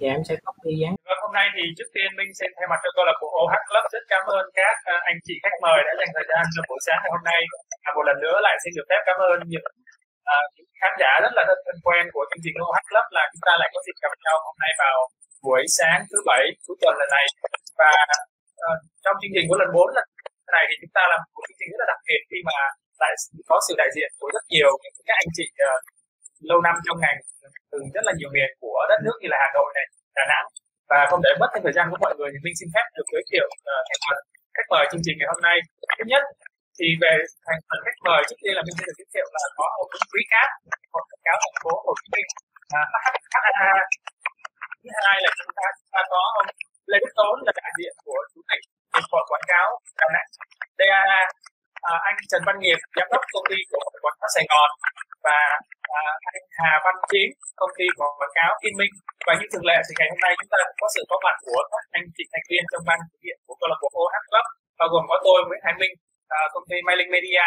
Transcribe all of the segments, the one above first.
dạ em sẽ copy dán. Và hôm nay thì trước tiên minh xin thay mặt cho câu lạc bộ OH Club rất cảm ơn các à, anh chị khách mời đã dành thời gian cho buổi sáng ngày hôm nay. Và một lần nữa lại xin được phép cảm ơn những à, khán giả rất là thân quen của chương trình OH Club là chúng ta lại có dịp gặp nhau hôm nay vào buổi sáng thứ bảy cuối tuần lần này. Và uh, trong chương trình của lần 4 lần này thì chúng ta làm một chương trình rất là đặc biệt khi mà lại có sự đại diện của rất nhiều những các anh chị uh, lâu năm trong ngành từ rất là nhiều miền của đất nước như là Hà Nội này, Đà Nẵng. Và không để mất thêm thời gian của mọi người thì mình xin phép được giới thiệu uh, thành phần khách mời chương trình ngày hôm nay. Thứ nhất thì về thành phần khách mời trước tiên là mình sẽ được giới thiệu là có ông Quý Cát một quảng cáo thành phố Hồ Chí Minh. HHA thứ hai là chúng ta chúng ta có ông Lê Đức Tốn là đại diện của chủ tịch hiệp hội quảng cáo Đà Nẵng DAA à, anh Trần Văn Nghiệp giám đốc công ty của quảng cáo Sài Gòn. Và anh Hà Văn Chiến công ty quảng cáo Yên Minh. Và như thường lệ thì ngày hôm nay chúng ta cũng có sự có mặt của các anh chị thành viên trong ban thực hiện của câu lạc bộ OH Club bao gồm có tôi Nguyễn Hải Minh à, công ty Mailing Media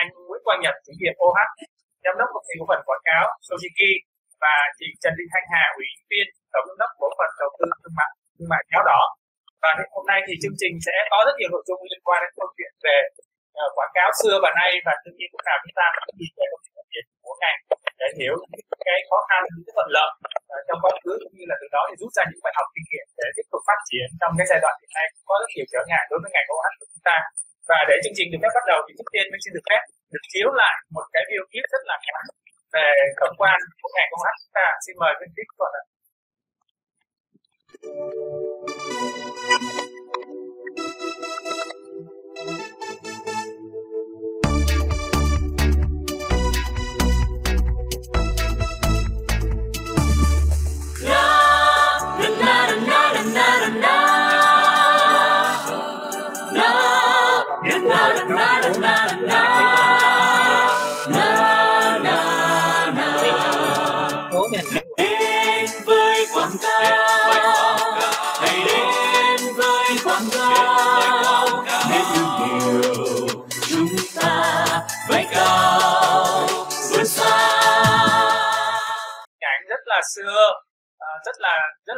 anh Nguyễn Quang Nhật chủ nhiệm OH giám đốc công ty cổ phần quảng cáo Sojiki và chị Trần Thị Thanh Hà ủy viên tổng giám đốc cổ phần đầu tư thương mại thương mại cáo đỏ. Và hôm nay thì chương trình sẽ có rất nhiều nội dung liên quan đến câu chuyện về uh, quảng cáo xưa và nay và đương nhiên cũng nào chúng ta cũng nhìn về triển của ngành để hiểu những cái khó khăn, những cái thuận lợi à, trong quá khứ cũng như là từ đó thì rút ra những bài học kinh nghiệm để tiếp tục phát triển trong cái giai đoạn hiện nay. Cũng có rất nhiều trở ngại đối với ngành OH của chúng ta. Và để chương trình được phép bắt đầu thì trước tiên mình xin được phép được chiếu lại một cái video clip rất là ngắn về tổng quan của ngành OH chúng ta xin mời bên clip còn ạ.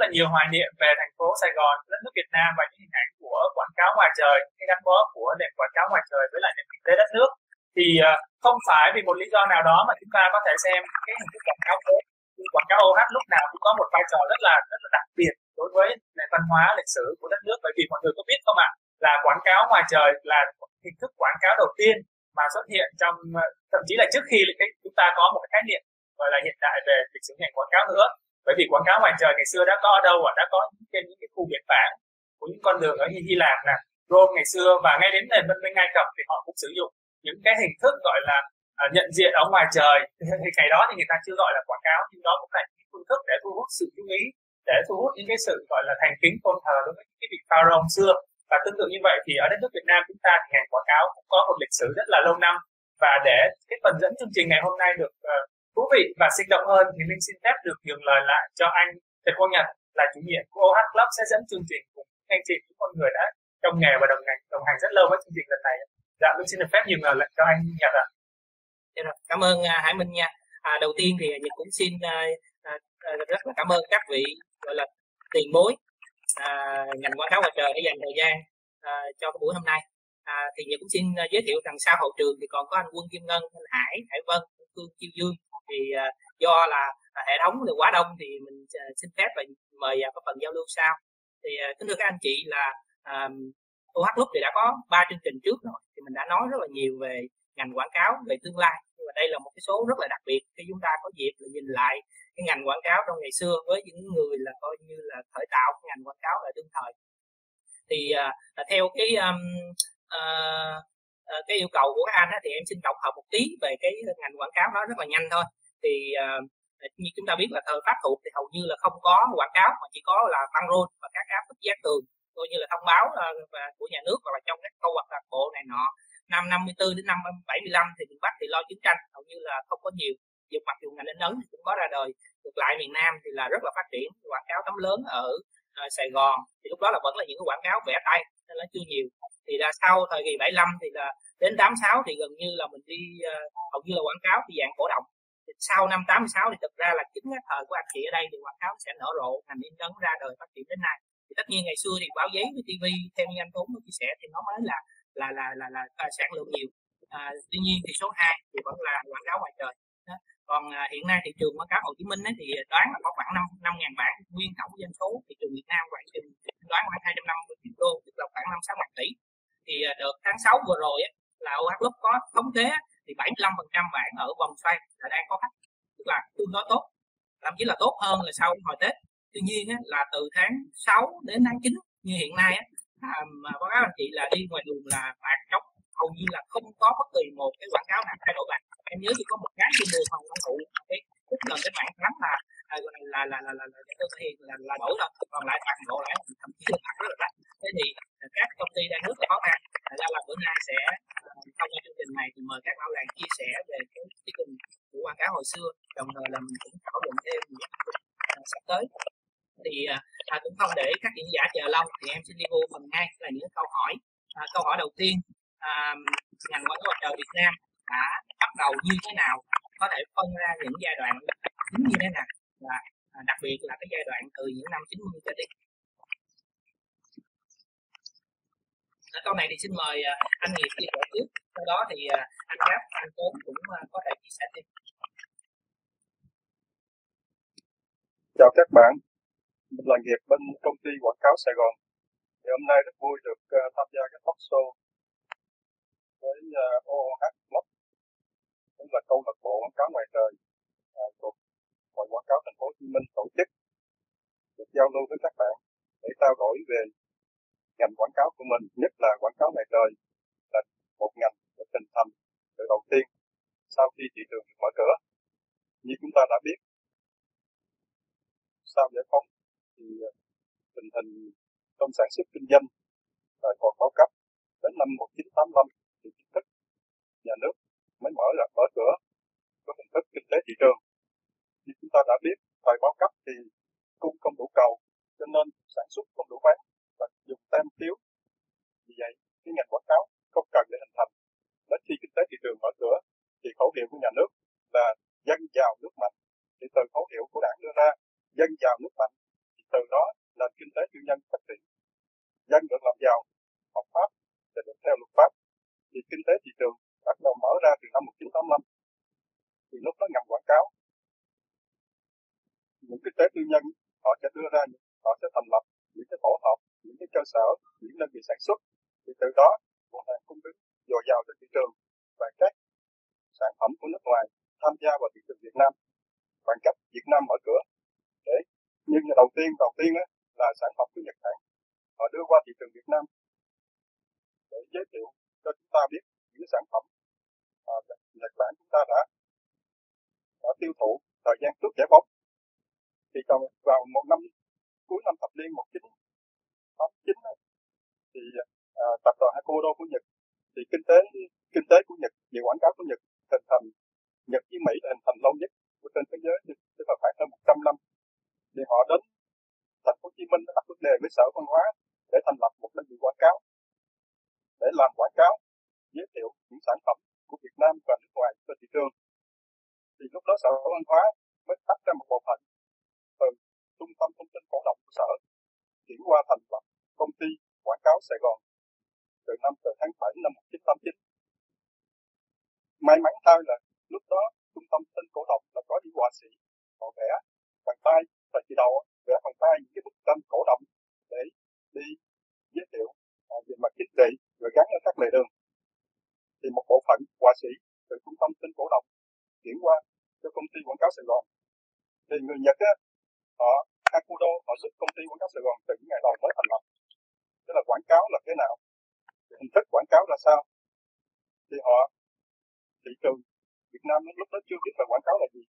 Là nhiều hoài niệm về thành phố Sài Gòn, đất nước Việt Nam và những hình ảnh của quảng cáo ngoài trời cái gắn bó của nền quảng cáo ngoài trời với lại nền kinh tế đất nước. Thì ờ, không phải vì một lý do nào đó mà chúng ta có thể xem cái hình thức quảng cáo mới. Quảng cáo OH lúc nào cũng có một vai trò rất là rất là đặc biệt đối với nền văn hóa, lịch sử của đất nước. Bởi vì mọi người có biết không ạ, là quảng cáo ngoài trời là hình thức quảng cáo đầu tiên mà xuất hiện trong ờ, thậm chí là trước khi chúng ta có một cái khái niệm gọi là hiện đại về lịch sử ngành quảng cáo nữa bởi vì quảng cáo ngoài trời ngày xưa đã có ở đâu và đã có trên những cái khu biển bảng của những con đường ở Hy, Hy Lạp nè Rome ngày xưa và ngay đến nền văn minh Ai Cập thì họ cũng sử dụng những cái hình thức gọi là uh, nhận diện ở ngoài trời. Thì ngày đó thì người ta chưa gọi là quảng cáo nhưng đó cũng là những phương thức để thu hút sự chú ý để thu hút những cái sự gọi là thành kính tôn thờ đối với những cái vị pharaoh xưa. Và tương tự như vậy thì ở đất nước Việt Nam chúng ta thì ngành quảng cáo cũng có một lịch sử rất là lâu năm. Và để cái phần dẫn chương trình ngày hôm nay được uh, thú vị và sinh động hơn thì Linh xin phép được nhường lời lại cho anh Trần Quang Nhật là chủ nhiệm của OH Club sẽ dẫn chương trình cùng anh chị những con người đã trong nghề và đồng hành đồng hành rất lâu với chương trình lần này. Dạ, Linh xin được phép nhường lời lại cho anh Nhật ạ. Dạ rồi, cảm ơn uh, Hải Minh nha. À, đầu tiên thì Nhật cũng xin uh, uh, rất là cảm ơn các vị gọi là tiền bối à, ngành quảng cáo ngoài trời đã dành thời gian à, cho cái buổi hôm nay. À, thì Nhật cũng xin uh, giới thiệu rằng sau hậu trường thì còn có anh Quân Kim Ngân, anh Hải, Hải Vân, Phương Chiêu Dương thì uh, do là uh, hệ thống thì quá đông thì mình uh, xin phép và mời vào cái phần giao lưu sau. Thì uh, kính thưa các anh chị là UH OH Club thì đã có ba chương trình trước rồi thì mình đã nói rất là nhiều về ngành quảng cáo về tương lai. Nhưng mà đây là một cái số rất là đặc biệt khi chúng ta có dịp là nhìn lại cái ngành quảng cáo trong ngày xưa với những người là coi như là khởi tạo cái ngành quảng cáo ở đương thời. Thì uh, theo cái um, uh, uh, cái yêu cầu của các anh á, thì em xin tổng hợp một tí về cái ngành quảng cáo đó rất là nhanh thôi thì uh, như chúng ta biết là thời pháp thuộc thì hầu như là không có quảng cáo mà chỉ có là băng rôn và các áp bức giác tường coi như là thông báo uh, của nhà nước hoặc là trong các câu lạc lạc bộ này nọ. Năm 54 đến năm 75 thì miền Bắc thì lo chiến tranh hầu như là không có nhiều. Dù mặc dù ngành in ấn thì cũng có ra đời. Ngược lại miền Nam thì là rất là phát triển quảng cáo tấm lớn ở uh, Sài Gòn. Thì lúc đó là vẫn là những cái quảng cáo vẽ tay nên là chưa nhiều. Thì là sau thời kỳ 75 thì là đến 86 thì gần như là mình đi uh, hầu như là quảng cáo thì dạng cổ động sau năm 86 thì thực ra là chính cái thời của anh chị ở đây thì quảng cáo sẽ nở rộ ngành in ấn ra đời phát triển đến nay. Thì tất nhiên ngày xưa thì báo giấy với tv theo như anh Tuấn chia sẻ thì nó mới là là là là, là, là sản lượng nhiều. À, tuy nhiên thì số 2 thì vẫn là quảng cáo ngoài trời. Đó. còn à, hiện nay thị trường quảng cáo Hồ Chí Minh ấy, thì đoán là có khoảng năm năm ngàn bản nguyên tổng doanh số thị trường Việt Nam khoảng chừng đoán khoảng 250 triệu đô tức là khoảng năm sáu ngàn tỷ. Thì à, đợt tháng 6 vừa rồi ấy, là OH Club có thống kê thì 75% bản ở vòng xoay là đang có khách. Tức là tương đối tốt thậm chí là tốt hơn là sau hồi Tết. Tuy nhiên á, là từ tháng 6 đến tháng 9 như hiện nay á, à, mà báo cáo anh chị là đi ngoài đường là bạc trống. Hầu như là không có bất kỳ một cái quảng cáo nào thay đổi bạc em nhớ chỉ có một cái trên đường phòng công thụ cái tức cái bản thắng là là là là là là là tôi thể hiện là là đổi thôi. Còn lại toàn bộ lại thậm chí là rất là đắt thế thì à, các công ty đang rất là khó khăn. Thành ra là bữa nay sẽ à, thông qua chương trình này thì mời các bảo làng chia sẻ về cái chương trình của quảng cáo hồi xưa. Đồng thời là mình cũng thảo luận thêm những à, sắp tới. Thì à, cũng không để các diễn giả chờ lâu thì em xin đi vô phần ngay. Là những câu hỏi à, câu hỏi đầu tiên à, ngành quảng cáo trời Việt Nam đã bắt đầu như thế nào? Có thể phân ra những giai đoạn chính như thế nào? Và à, đặc biệt là cái giai đoạn từ những năm 90 trở đi ở câu này thì xin mời à, anh nghiệp chia sẻ trước. Sau đó thì à, anh Cáp anh Tốn cũng có thể chia sẻ thêm. Chào các bạn. Mình là nghiệp bên công ty quảng cáo Sài Gòn. Thì hôm nay rất vui được uh, tham gia cái talk show với uh, OH Club tức là câu lạc bộ quảng cáo ngoài trời uh, thuộc hội quảng cáo thành phố Hồ Chí Minh tổ chức được giao lưu với các bạn để trao đổi về ngành quảng cáo của mình, nhất là quảng cáo ngoài trời là một ngành được hình thành từ đầu tiên sau khi thị trường mở cửa. Như chúng ta đã biết, sau giải phóng thì ờ, tình hình trong sản xuất kinh doanh tại còn bao cấp đến năm 1985 thì chính thức nhà nước mới mở ra mở cửa có hình thức kinh tế thị trường như chúng ta đã biết thời bao cấp thì cung không đủ cầu, cho nên sản xuất không đủ bán và dùng tem phiếu. Vì vậy, cái ngành quảng cáo không cần để hình thành. Đến khi kinh tế thị trường mở cửa thì khẩu hiệu của nhà nước là dân giàu nước mạnh. Thì từ khẩu hiệu của đảng đưa ra dân giàu nước mạnh, thì từ đó nền kinh tế tư nhân phát triển. Dân được làm giàu hợp pháp và được theo luật pháp. Thì kinh tế thị trường bắt đầu mở ra từ năm 1985 thì lúc đó ngành quảng cáo những cái tế tư nhân họ sẽ đưa ra họ sẽ thành lập những cái tổ hợp những cái cơ sở những đơn vị sản xuất. Thì từ đó nguồn hàng cung ứng dồi dào trên thị trường và các sản phẩm của nước ngoài tham gia vào thị trường Việt Nam. Bằng cách Việt Nam mở cửa. Để nhưng đầu tiên đầu tiên á, là sản phẩm của Nhật Bản. Họ đưa qua thị trường Việt Nam. Để giới thiệu cho chúng ta biết những sản phẩm mà Nhật Bản chúng ta đã đã tiêu thụ thời gian trước giải phóng thì còn vào một năm cuối năm thập niên 1989 thì à, tập đoàn Hakudo của Nhật thì kinh tế kinh tế của Nhật về quảng cáo của Nhật hình thành Nhật với Mỹ là hình thành lâu nhất của trên thế giới tức là khoảng hơn 100 năm. Thì họ đến thành phố Hồ Chí Minh đặt vấn đề với sở văn hóa để thành lập một đơn vị quảng cáo để làm quảng cáo giới thiệu những sản phẩm của Việt Nam và nước ngoài trên thị trường. Thì lúc đó sở văn hóa mới tách ra một bộ phận trung tâm thông tin cổ động của sở chuyển qua thành lập công ty quảng cáo Sài Gòn từ năm từ tháng 7 năm 1989. May mắn thay là lúc đó trung tâm tin cổ động là có những họa sĩ họ vẽ bằng tay và chỉ đầu vẽ bằng tay những cái bức tranh cổ động để đi giới thiệu à, về mặt chính trị rồi gắn ở các lề đường thì một bộ phận họa sĩ từ trung tâm tin cổ động chuyển qua cho công ty quảng cáo Sài Gòn thì người Nhật á, họ Akudo họ giúp công ty quảng cáo Sài Gòn từ những ngày đầu mới thành lập. Tức là quảng cáo là thế nào? Hình thức quảng cáo là sao? Thì họ thị trường Việt Nam lúc đó chưa biết là quảng cáo là gì.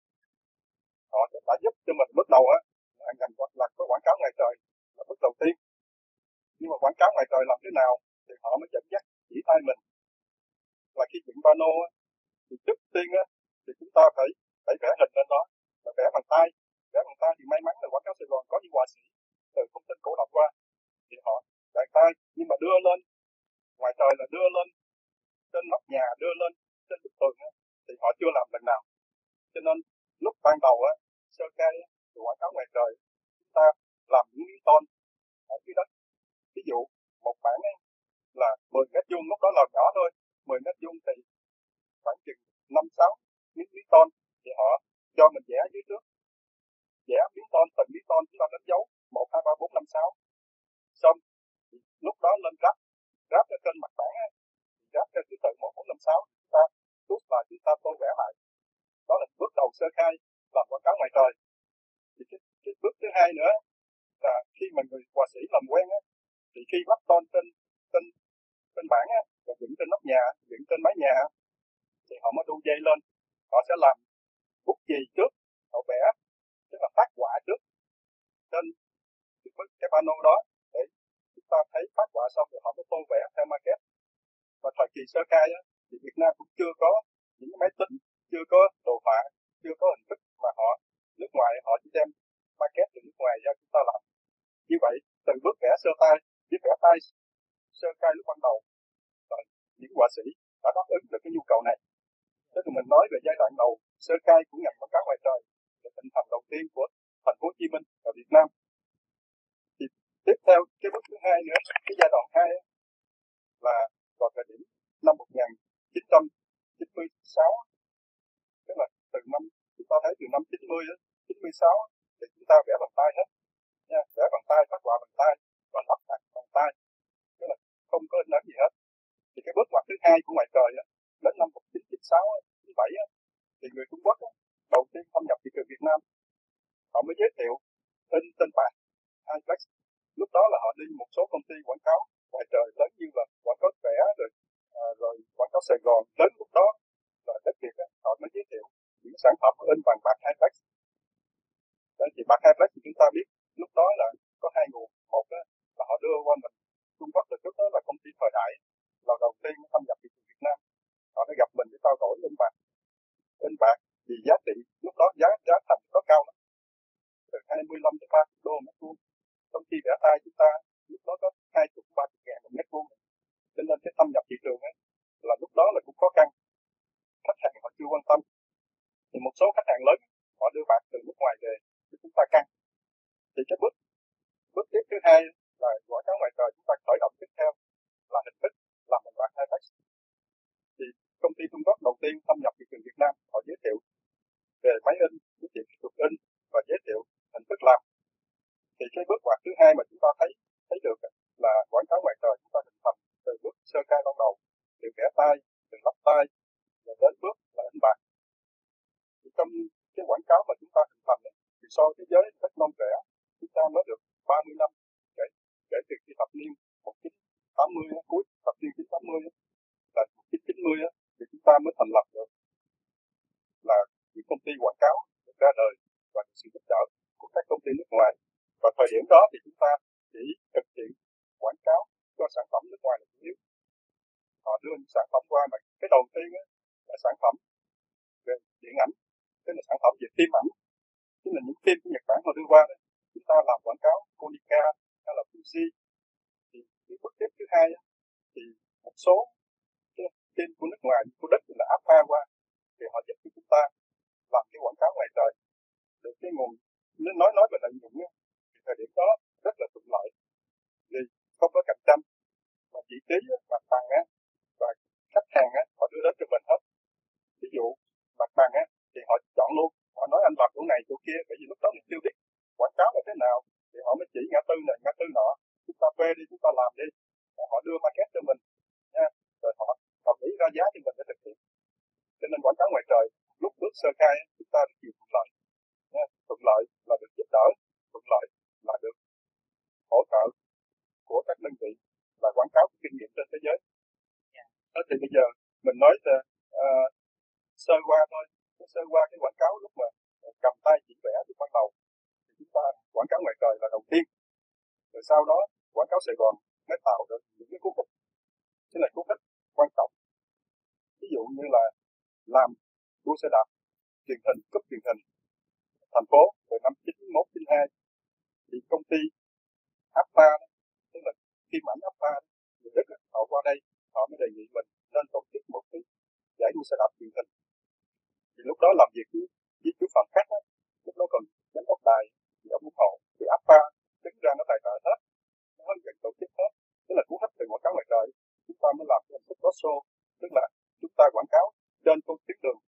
Họ đã giúp cho mình bước đầu á là ngành là có quảng cáo ngoài trời là bước đầu tiên. Nhưng mà quảng cáo ngoài trời làm thế nào thì họ mới dẫn dắt chỉ tay mình. Là khi dựng pano á, thì trước tiên á, thì chúng ta phải phải vẽ hình lên đó và vẽ bằng tay vẽ bằng tay thì may mắn là quảng cáo Sài Gòn có những họa sĩ từ thông tin cổ động qua. Thì họ đại tay nhưng mà đưa lên, ngoài trời là đưa lên, trên nóc nhà đưa lên, trên bức tường thì họ chưa làm lần nào. Cho nên, lúc ban đầu á, sơ khai quảng cáo ngoài trời, chúng ta làm những miếng tôn ở dưới đất. Ví dụ, một bản là 10 mét vuông, lúc đó là nhỏ thôi 10 mét vuông thì khoảng chừng năm, sáu miếng miếng tôn, thì họ cho mình vẽ dưới trước vẽ miếng tôn từng miếng tôn chúng ta đánh dấu. Một hai ba bốn năm sáu. Xong lúc đó lên ráp. Ráp ở trên mặt bản ráp theo thứ tự một bốn năm sáu. Chúng ta rút lại chúng ta tô vẽ lại. Đó là bước đầu sơ khai làm quảng cáo ngoài trời. Thì cái, cái bước thứ hai nữa là khi mà người họa sĩ làm quen á thì khi lắp tôn trên trên trên bảng á và dựng trên nóc nhà dựng trên mái nhà thì họ mới đu dây lên. Họ sẽ làm bút gì trước họ vẽ tức là phát họa trước trên cái, cái pano đó. Để chúng ta thấy phát họa xong rồi họ mới tô vẽ theo market. Và thời kỳ sơ khai đó, thì Việt Nam cũng chưa có những máy tính chưa có đồ họa chưa có hình thức mà họ nước ngoài họ chỉ đem market từ nước ngoài ra chúng ta làm. Như vậy từ bước vẽ sơ tay biết vẽ tay sơ khai lúc ban đầu và những họa sĩ đã đáp ứng được cái nhu cầu này. Tức là mình nói về giai đoạn đầu sơ khai của ngành quảng cáo ngoài trời là hình thành đầu tiên của thành phố Hồ Chí Minh và Việt Nam. Thì tiếp theo cái bước thứ hai nữa, cái giai đoạn hai là vào thời điểm năm 1996 tức là từ năm, chúng ta thấy từ năm 90 đến 96 thì chúng ta vẽ bằng tay hết, nha, vẽ bằng tay, phát họa bằng tay và lắp đặt bằng tay, tức là không có in ấn gì hết. Thì cái bước ngoặt thứ hai của ngoài trời đó đến năm 1996 97 thì người Trung Quốc đầu tiên thâm nhập thị trường Việt Nam. Họ mới giới thiệu in tên bạc Iplex lúc đó là họ đi một số công ty quảng cáo ngoài trời lớn như là quảng cáo vẽ rồi à, rồi quảng cáo Sài Gòn. Đến lúc đó là đất Việt họ mới giới thiệu những sản phẩm in bằng bạc Iplex Đấy, thì bạc Iplex thì chúng ta biết lúc đó là có hai nguồn. Một đó là họ đưa qua mình Trung Quốc từ trước đó là công ty thời đại là đầu tiên thâm nhập thị trường Việt Nam. Họ đã gặp mình để trao đổi in bạc in bạc vì giá trị lúc đó giá giá thành có cao lắm. Từ 25 đến 30 đô mét vuông trong khi vẽ tay chúng ta, lúc đó có 20 30 ngàn một mét vuông. Cho nên cái thâm nhập thị trường ấy, là lúc đó là cũng khó khăn. Khách hàng họ chưa quan tâm. Thì một số khách hàng lớn, họ đưa bạc từ nước ngoài về, thì chúng ta căng. Thì cái bước bước tiếp thứ hai là quảng cáo ngoài trời, chúng ta khởi động tiếp theo là hình thức làm bằng bạc hai thì công ty Trung Quốc đầu tiên thâm nhập thị trường Việt Nam, họ giới thiệu về máy in giới thiệu kỹ thuật in và giới thiệu hình thức làm. Thì cái bước ngoặt thứ hai mà chúng ta thấy thấy được là quảng cáo ngoài trời chúng ta hình thành từ bước sơ khai ban đầu từ vẽ tay từ lắp tay và đến bước là in bạc thì trong cái quảng cáo mà chúng ta hình thành ấy, thì so với giới cách non trẻ chúng ta mới được 30 năm kể, kể từ khi thập niên 1980 cuối thập niên 1980 là 1990 thì chúng ta mới thành lập được công ty quảng cáo được ra đời và sự giúp đỡ của các công ty nước ngoài. Và thời điểm đó thì chúng ta chỉ thực hiện quảng cáo cho sản phẩm nước ngoài là chủ yếu. Họ đưa những sản phẩm qua mà cái đầu tiên là sản phẩm về điện ảnh, tức là sản phẩm về phim ảnh. Tức là những phim của Nhật Bản họ đưa qua đây chúng ta làm quảng cáo Konica hay là Fuji. Thì cái bước tiếp thứ hai thì một số tên phim của nước ngoài, của đất là áp qua, thì họ giúp cho chúng ta làm cái quảng cáo ngoài trời. Được cái nguồn nên nói nói về lợi nhuận thì thời điểm đó rất là thuận lợi. Vì không có cạnh tranh, mà chỉ trí mặt bằng á, và khách hàng á, họ đưa đến cho mình hết. Ví dụ, mặt bằng á, thì họ chọn luôn, họ nói anh làm chỗ này, chỗ kia, bởi vì lúc đó mình chưa biết quảng cáo là thế nào. Thì họ mới chỉ ngã tư này, ngã tư nọ, chúng ta thuê đi, chúng ta làm đi. Họ đưa market cho mình, nha. Rồi họ họ nghĩ ra giá cho mình để thực hiện. Cho nên quảng cáo ngoài trời lúc bước sơ khai chúng ta rất nhiều thuận lợi. Thuận lợi là được giúp đỡ thuận lợi là được hỗ trợ của các đơn vị và quảng cáo kinh nghiệm trên thế giới. Yeah. đó thì bây giờ mình nói uh, sơ qua thôi. Sơ qua cái quảng cáo lúc mà cầm tay chỉ vẽ lúc ban đầu thì chúng ta quảng cáo ngoài trời là đầu tiên. Rồi sau đó quảng cáo Sài Gòn mới tạo được những cái cú hích. Chính là cú hích quan trọng. Ví dụ như là làm cứu xe đạp truyền hình cấp truyền hình. Thành phố từ năm 91 đến 92 thì công ty APA tức là phim ảnh APA người Đức họ qua đây họ mới đề nghị mình nên tổ chức một cái giải đua xe đạp truyền hình. Thì lúc đó làm việc với với chú Phạm Khắc đó, lúc đó còn giám đốc đài thì ông ủng hộ thì APA đứng ra nó tài trợ hết nó hướng dẫn tổ chức hết. Tức là cú hết từ quảng cáo ngoài trời chúng ta mới làm cái hình thức đó show. Tức là chúng ta quảng cáo trên con tuyến đường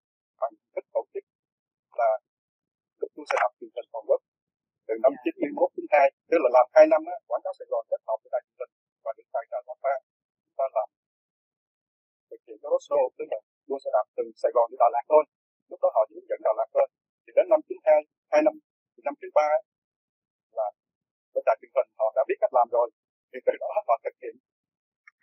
đua xe đạp truyền hình toàn quốc. Từ năm Dạ. 91 đến 2 tức là làm 2 năm á, quảng cáo Sài Gòn kết hợp với đài truyền hình và được tài trợ Pháp chúng ta làm thực hiện cái roadshow tức là đua xe đạp từ Sài Gòn đi Đà Lạt thôi. Lúc đó họ chỉ dẫn Đà Lạt thôi. Thì đến năm 92 hai năm thì năm 93 là bên đài truyền hình họ đã biết cách làm rồi. Thì từ đó họ thực hiện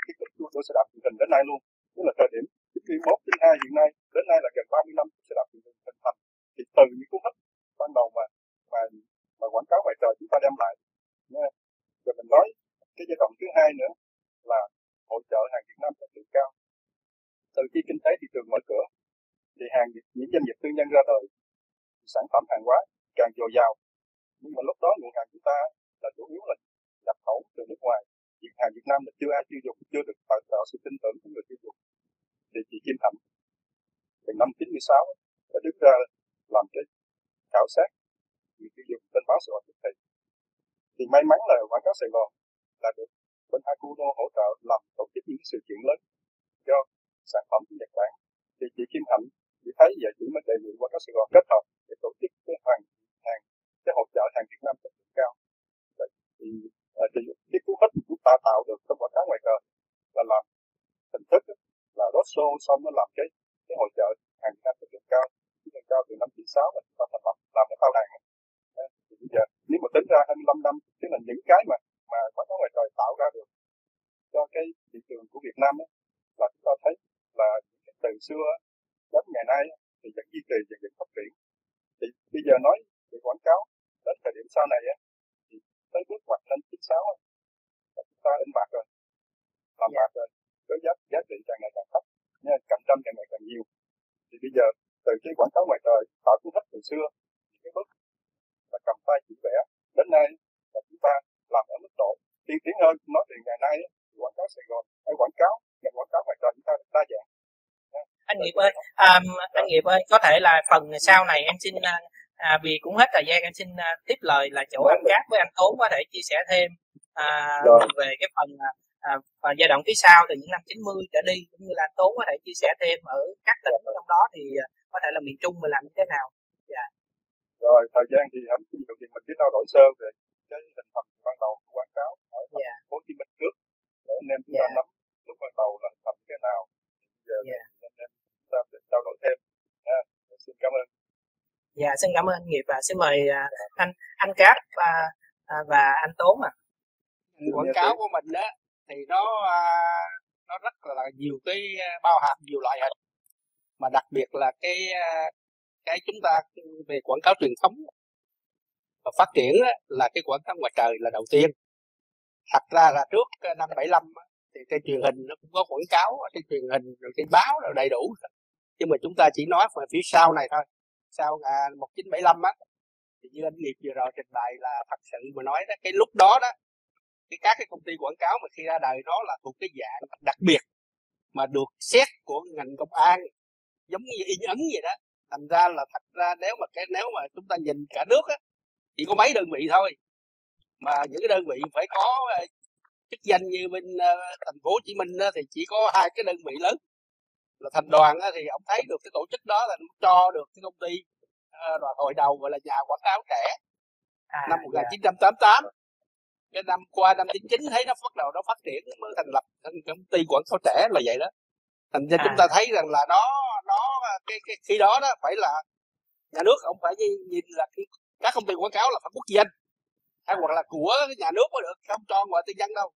cái đua xe đạp truyền hình đến nay luôn. Tức là thời điểm 91 đến 2 hiện nay đến nay là gần 30 năm xe đạp truyền hình thành. Thì từ những cú hích ban đầu mà mà mà quảng cáo ngoài trời chúng ta đem lại. Nha. rồi mình nói cái giai đoạn thứ hai nữa là hỗ trợ hàng Việt Nam chất lượng cao. Từ khi kinh tế thị trường mở cửa thì hàng những doanh nghiệp tư nhân ra đời sản phẩm hàng hóa càng dồi dào. Nhưng mà lúc đó nguồn hàng chúng ta là chủ yếu là nhập khẩu từ nước ngoài. Việc hàng Việt Nam là chưa ai tiêu dùng chưa được tạo, tạo sự tin tưởng của người tiêu dùng. Thì chị Kim Thành từ năm 96 đã đứng ra làm cái khảo sát người tiêu dùng trên báo Sài Gòn tiếp Thị thì may mắn là quảng cáo Sài Gòn là được bên Akuno hỗ trợ làm tổ chức những sự kiện lớn cho sản phẩm của Nhật Bản. Thì chị Kim Hạnh chỉ thấy vậy chị mới đề nghị quảng cáo Sài Gòn kết hợp để tổ chức cái hàng hàng cái hỗ trợ hàng Việt Nam chất lượng cao. Vậy thì, à, thì cái cú hích chúng ta tạo được trong quảng cáo ngoài trời là làm hình thức là roadshow xong nó làm cái cái hội trợ hàng Việt Nam chất lượng cao. Chất lượng cao từ năm 96 và chúng ta thành lập làm cái tao đàn ấy. Đó, thì bây giờ nếu mà tính ra 25 năm tức là những cái mà mà quảng cáo ngoài trời tạo ra được cho cái thị trường của Việt Nam ấy, là chúng ta thấy là từ xưa đến ngày nay thì vẫn duy trì và vẫn phát triển. Thì bây giờ nói về quảng cáo đến thời điểm sau này á, thì tới bước ngoặt lên 96 á, là chúng ta in bạc rồi làm bạc rồi với giá giá trị càng ngày càng thấp nha cạnh tranh càng ngày càng nhiều. Thì bây giờ từ cái quảng cáo ngoài trời tạo cú hích từ xưa những cái bước là cầm tay chỉ vẽ đến nay là chúng ta làm ở mức độ tiên tiến hơn nói về ngày nay quảng cáo Sài Gòn hay quảng cáo ngành quảng cáo ngoài trời chúng ta đa dạng. Anh nghiệp ơi um, anh nghiệp ơi có thể là phần sau này em xin à, à, vì cũng hết thời gian em xin à, tiếp lời là chỗ anh cát với anh tốn có thể chia sẻ thêm à, Rồi. về cái phần à, à, và giai đoạn phía sau từ những năm 90 trở đi cũng như là anh tốn có thể chia sẻ thêm ở các tỉnh trong đó thì có thể là miền trung mình làm như thế nào rồi thời gian thì hẳn xin đầu tiên mình biết trao đổi sơ về cái thành phần ban đầu của quảng cáo ở thành Dạ. phố Hồ Chí Minh trước để anh em chúng ta Dạ. nắm lúc ban đầu là thành cái nào giờ Dạ. anh em chúng ta sẽ trao đổi thêm nha. xin cảm ơn dạ xin cảm ơn anh nghiệp và xin mời à, anh anh cát và à, và anh tốn ạ quảng cáo của mình đó thì nó à, nó rất là nhiều cái à, bao hàm nhiều loại hình mà đặc biệt là cái à, cái chúng ta về quảng cáo truyền thống và phát triển là cái quảng cáo ngoài trời là đầu tiên. Thật ra là trước năm 75 thì trên truyền hình nó cũng có quảng cáo trên truyền hình rồi trên báo rồi đầy đủ nhưng mà chúng ta chỉ nói về phía sau này thôi. Sau à, 1975 á thì như anh nghiệp vừa rồi trình bày là thật sự mà nói đó cái lúc đó đó cái các cái công ty quảng cáo mà khi ra đời nó là thuộc cái dạng đặc biệt mà được xét của ngành công an giống như in ấn vậy đó thành ra là thật ra nếu mà cái nếu mà chúng ta nhìn cả nước á chỉ có mấy đơn vị thôi. Mà những cái đơn vị phải có ờ, chức danh như bên ờ, thành phố Hồ Chí Minh á, thì chỉ có hai cái đơn vị lớn. Là thành đoàn á, thì ông thấy được cái tổ chức đó là nó cho được cái công ty ờ, rồi hồi đầu gọi là nhà quảng cáo trẻ. À, năm dạ. 1988 cái năm qua năm 99 thấy nó bắt đầu nó phát triển mới thành lập thành công ty quảng cáo trẻ là vậy đó. Thành ra À. chúng ta thấy rằng là nó nó cái, cái khi đó đó phải là nhà nước ông phải nhìn, là cái, các công ty quảng cáo là phải quốc danh hay hoặc là của nhà nước mới được không cho ngoài tư nhân đâu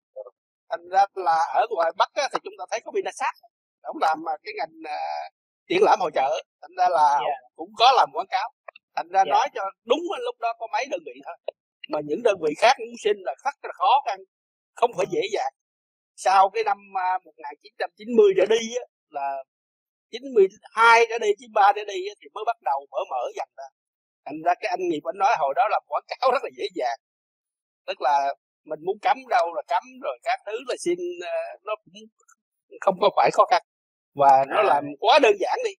thành ra là ở ngoài bắc á, thì chúng ta thấy có vinasat ông làm cái ngành à, triển lãm hội trợ thành ra là Dạ. ông cũng có làm quảng cáo thành ra Dạ. nói cho đúng lúc đó có mấy đơn vị thôi mà những đơn vị khác muốn xin là rất là khó khăn không phải dễ dàng sau cái năm à, 1990 trở đi á, là 92 trở đi 93 trở đi thì mới bắt đầu mở mở dần ra. Thành ra cái anh nghiệp anh nói hồi đó làm quảng cáo rất là dễ dàng. Tức là mình muốn cấm đâu là cấm rồi các thứ là xin à, nó cũng không có phải khó khăn. Và nó À. làm quá đơn giản đi.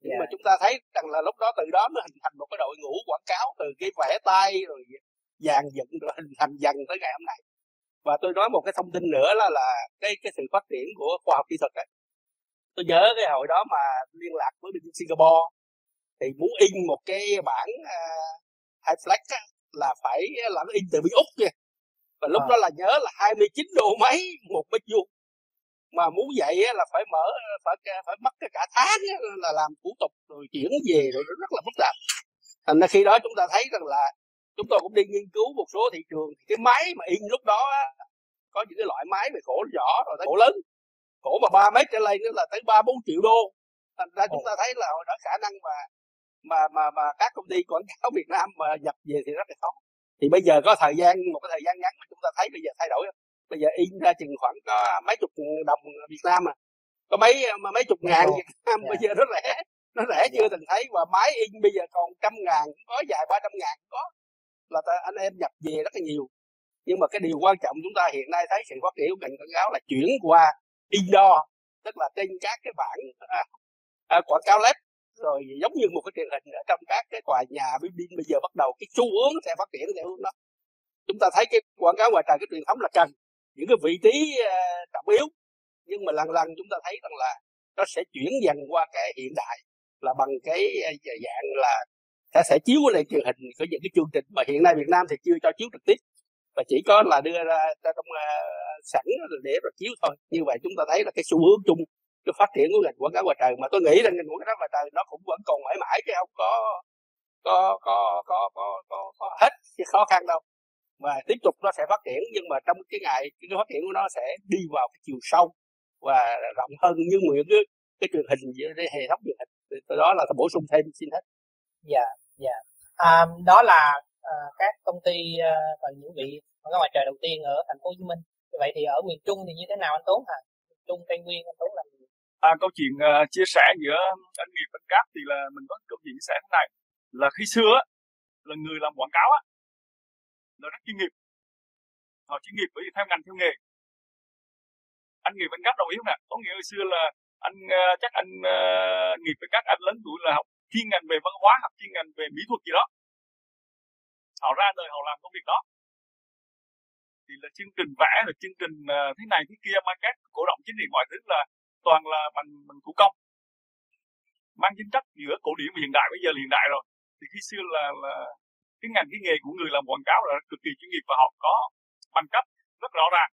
Nhưng Dạ. mà chúng ta thấy rằng là lúc đó từ đó nó hình thành một cái đội ngũ quảng cáo từ cái vẽ tay rồi dàn dựng rồi hình thành dần tới ngày hôm nay. Và tôi nói một cái thông tin nữa là là cái cái sự phát triển của khoa học kỹ thuật ấy tôi nhớ cái hồi đó mà liên lạc với bên Singapore thì muốn in một cái bản uh, high flex á, là phải là nó in từ bên úc kìa. Và lúc à. đó là nhớ là 29 đô mấy một mét vuông. Mà muốn vậy là phải mở phải phải mất cả tháng là làm thủ tục rồi chuyển về rồi rất là phức tạp. Thành ra khi đó chúng ta thấy rằng là chúng tôi cũng đi nghiên cứu một số thị trường cái máy mà in lúc đó có những cái loại máy về khổ nhỏ rồi khổ lớn khổ mà ba mét trở lên nữa là tới ba bốn triệu đô. Thành ra chúng ta thấy là hồi đó khả năng mà mà mà mà các công ty quảng cáo Việt Nam mà nhập về thì rất là khó. Thì bây giờ có thời gian một cái thời gian ngắn mà chúng ta thấy bây giờ thay đổi bây giờ in ra chừng khoảng có mấy chục đồng Việt Nam mà có mấy mà mấy chục ngàn Việt Nam yeah. bây giờ rất rẻ nó rẻ chưa từng thấy. Và máy in bây giờ còn trăm ngàn có dài ba trăm ngàn có. Là ta, anh em nhập về rất là nhiều. Nhưng mà cái điều quan trọng chúng ta hiện nay thấy sự phát triển của ngành quảng cáo là chuyển qua indoor tức là trên các cái bảng à, à, quảng cáo led rồi giống như một cái truyền hình ở trong các cái tòa nhà building bây giờ bắt đầu cái xu hướng sẽ phát triển theo hướng đó. Chúng ta thấy cái quảng cáo ngoài trời cái truyền thống là cần những cái vị trí uh, trọng yếu nhưng mà lần lần chúng ta thấy rằng là nó sẽ chuyển dần qua cái hiện đại là bằng cái à, dạng là sẽ sẽ chiếu lên truyền hình có những cái chương trình mà hiện nay Việt Nam thì chưa cho chiếu trực tiếp và chỉ có là đưa ra trong uh, sẵn để rồi chiếu thôi. Như vậy chúng ta thấy là cái xu hướng chung cái phát triển của ngành quảng cáo ngoài trời. Mà tôi nghĩ là ngành quảng cáo ngoài trời nó cũng vẫn còn mãi mãi chứ không có có có có có, có, có hết cái khó khăn đâu. Và tiếp tục nó sẽ phát triển nhưng mà trong cái ngày cái phát triển của nó sẽ đi vào cái chiều sâu và rộng hơn như những cái cái truyền hình cái hệ thống truyền hình. Từ đó là bổ sung thêm xin hết. Dạ dạ. À, đó là à, các công ty ờ, à, và những vị quảng cáo ngoài trời đầu tiên ở thành phố Hồ Chí Minh. Vậy thì ở miền Trung thì như thế nào anh Tốn hả? Trung Tây Nguyên anh Tốn làm gì? À, câu chuyện uh, chia sẻ giữa anh nghiệp anh cáp thì là mình có câu chuyện chia sẻ thế này. Là khi xưa là người làm quảng cáo á là rất chuyên nghiệp. Họ chuyên nghiệp bởi vì theo ngành theo nghề. Anh nghiệp anh cáp đồng ý không nè? Có nghĩa hồi xưa là anh uh, chắc anh uh, nghiệp với các anh lớn tuổi là học chuyên ngành về văn hóa học chuyên ngành về mỹ thuật gì đó họ ra đời họ làm công việc đó. Thì là chương trình vẽ rồi chương trình uh, thế này thế kia market cổ động chính trị mọi thứ là toàn là bằng bằng thủ công. Mang tính chất giữa cổ điển và hiện đại. Bây giờ là hiện đại rồi. Thì khi xưa là là cái ngành cái nghề của người làm quảng cáo là cực kỳ chuyên nghiệp và họ có bằng cấp rất rõ ràng.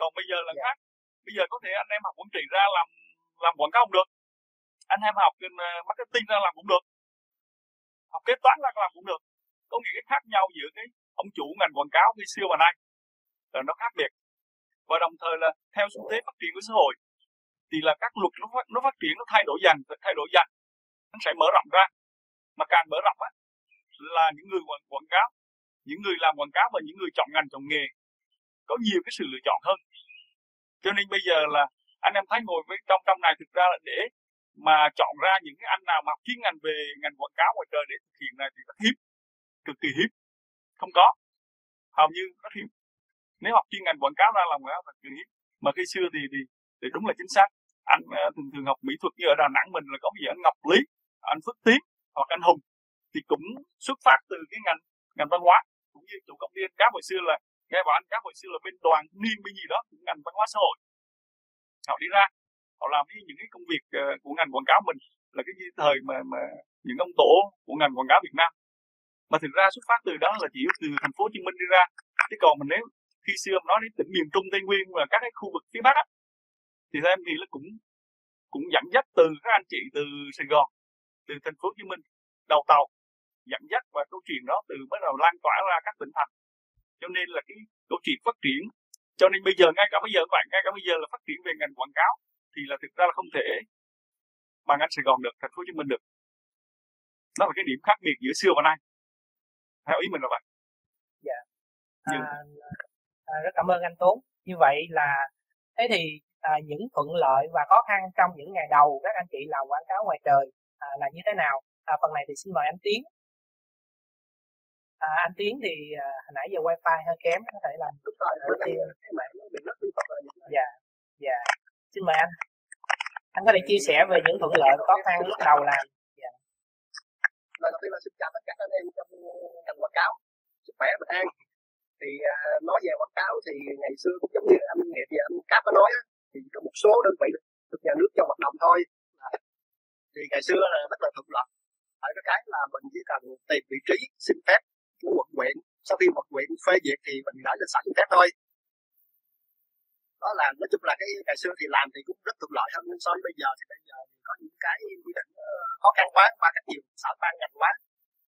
Còn bây giờ là yeah. Dạ. khác. Bây giờ có thể anh em học quản trị ra làm làm quảng cáo không được. Anh em học uh, marketing ra làm cũng được học kế toán ra làm cũng được. Có nghĩa cái khác nhau giữa cái ông chủ ngành quảng cáo khi xưa và nay. Là nó khác biệt. Và đồng thời là theo xu thế phát triển của xã hội thì là các luật nó phát, nó phát triển nó thay đổi dần thay đổi dần. Nó sẽ mở rộng ra. Mà càng mở rộng á là những người quảng, quảng cáo những người làm quảng cáo và những người chọn ngành chọn nghề có nhiều cái sự lựa chọn hơn. Cho nên bây giờ là anh em thấy ngồi với trong trong này thực ra là để mà chọn ra những cái anh nào mà chuyên ngành về ngành quảng cáo ngoài trời để thực hiện này thì rất hiếm cực kỳ hiếm. Không có. Hầu như rất hiếm. Nếu học chuyên ngành quảng cáo ra làm quảng cáo cực hiếm. Mà khi xưa thì, thì thì đúng là chính xác. Anh ờ, thường thường học mỹ thuật như ở đà nẵng mình là có gì? Anh ngọc lý anh phước tiến hoặc anh hùng thì cũng xuất phát từ cái ngành ngành văn hóa cũng như chủ công ty anh cá hồi xưa là nghe bảo anh cá hồi xưa là bên đoàn niên bên gì đó cũng ngành văn hóa xã hội. Họ đi ra họ làm những cái công việc ờ, của ngành quảng cáo mình là cái thời mà mà những ông tổ của ngành quảng cáo Việt Nam. Mà thực ra xuất phát từ đó là chỉ từ thành phố Hồ Chí Minh đi ra. Chứ còn mình nếu khi xưa nói đến tỉnh miền Trung Tây Nguyên và các cái khu vực phía Bắc á, thì em thì nó cũng cũng dẫn dắt từ các anh chị từ Sài Gòn từ thành phố Hồ Chí Minh đầu tàu dẫn dắt và câu chuyện đó từ bắt đầu lan tỏa ra các tỉnh thành. Cho nên là cái câu chuyện phát triển cho nên bây giờ ngay cả bây giờ các bạn ngay cả bây giờ là phát triển về ngành quảng cáo thì là thực ra là không thể bằng anh Sài Gòn được thành phố Hồ Chí Minh được. Đó là cái điểm khác biệt giữa xưa và nay. Theo ý mình là vậy. Dạ. À, à, rất cảm ơn anh Tuấn. Như vậy là thế thì à, những thuận lợi và khó khăn trong những ngày đầu các anh chị làm quảng cáo ngoài trời à, là như thế nào? À, phần này thì xin mời anh Tiến. À, anh Tiến thì à, hồi nãy giờ wifi hơi kém có thể làm đúng rồi. Dạ dạ xin mời anh. Anh có thể chia sẻ về những thuận lợi và khó khăn lúc đầu làm dạ. lời đầu tiên là xin chào tất cả anh em trong ngành quảng cáo. Sức khỏe bình an. Thì uh, nói về quảng cáo thì ngày xưa cũng giống như anh nghiệp và anh cáp có nói thì có một số đơn vị được nhà nước cho hoạt động thôi. Thì ngày xưa là rất là thuận lợi. Ở cái cái là mình chỉ cần tìm vị trí xin phép của quận huyện. Sau khi quận huyện phê duyệt thì mình gửi lên sở xin phép thôi đó là nói chung là cái ngày xưa thì làm thì cũng rất thuận lợi hơn nhưng so với bây giờ thì bây giờ thì có những cái quy định ờ, khó khăn quá ba các nhiều sở ban ngành quá.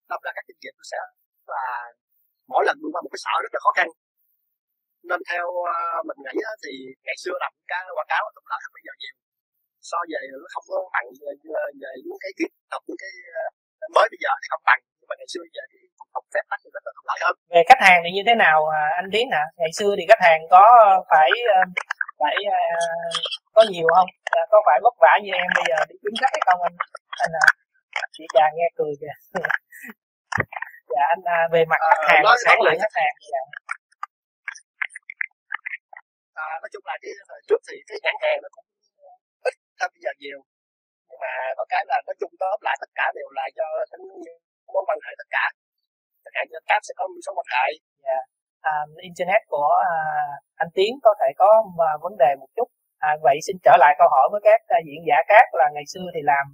Đâm là các doanh nghiệp sẽ là mỗi lần vượt qua một cái sở rất là khó khăn. Nên theo ờ, mình nghĩ thì ngày xưa làm cái quảng cáo thuận lợi hơn bây giờ nhiều. So về nó không có bằng ờ, về, về những cái kỹ thuật những cái mới bây giờ thì không bằng nhưng mà ngày xưa về cái học phép tắc thì rất là thuận lợi hơn. Về khách hàng thì như thế nào à, anh Tiến hả? Ngày xưa thì khách hàng có phải ờ, phải ờ, có nhiều không? À, có phải vất vả như em bây giờ đi kiếm khách hay không anh? Anh à, chị già nghe cười kìa. Dạ anh à, về mặt khách hàng sáng nói lượng khách hàng dạ. à, nói chung là cái thời trước thì cái nhãn hàng nó cũng ít hơn bây giờ nhiều. Nhưng mà có cái là nói chung tóm lại tất cả đều là do tính mối quan hệ tất cả tất cả trên tab sẽ có một số quan hệ à, internet của à, anh Tiến có thể có mà vấn đề một chút. À, vậy xin trở lại câu hỏi với các à, diễn giả khác là ngày xưa thì làm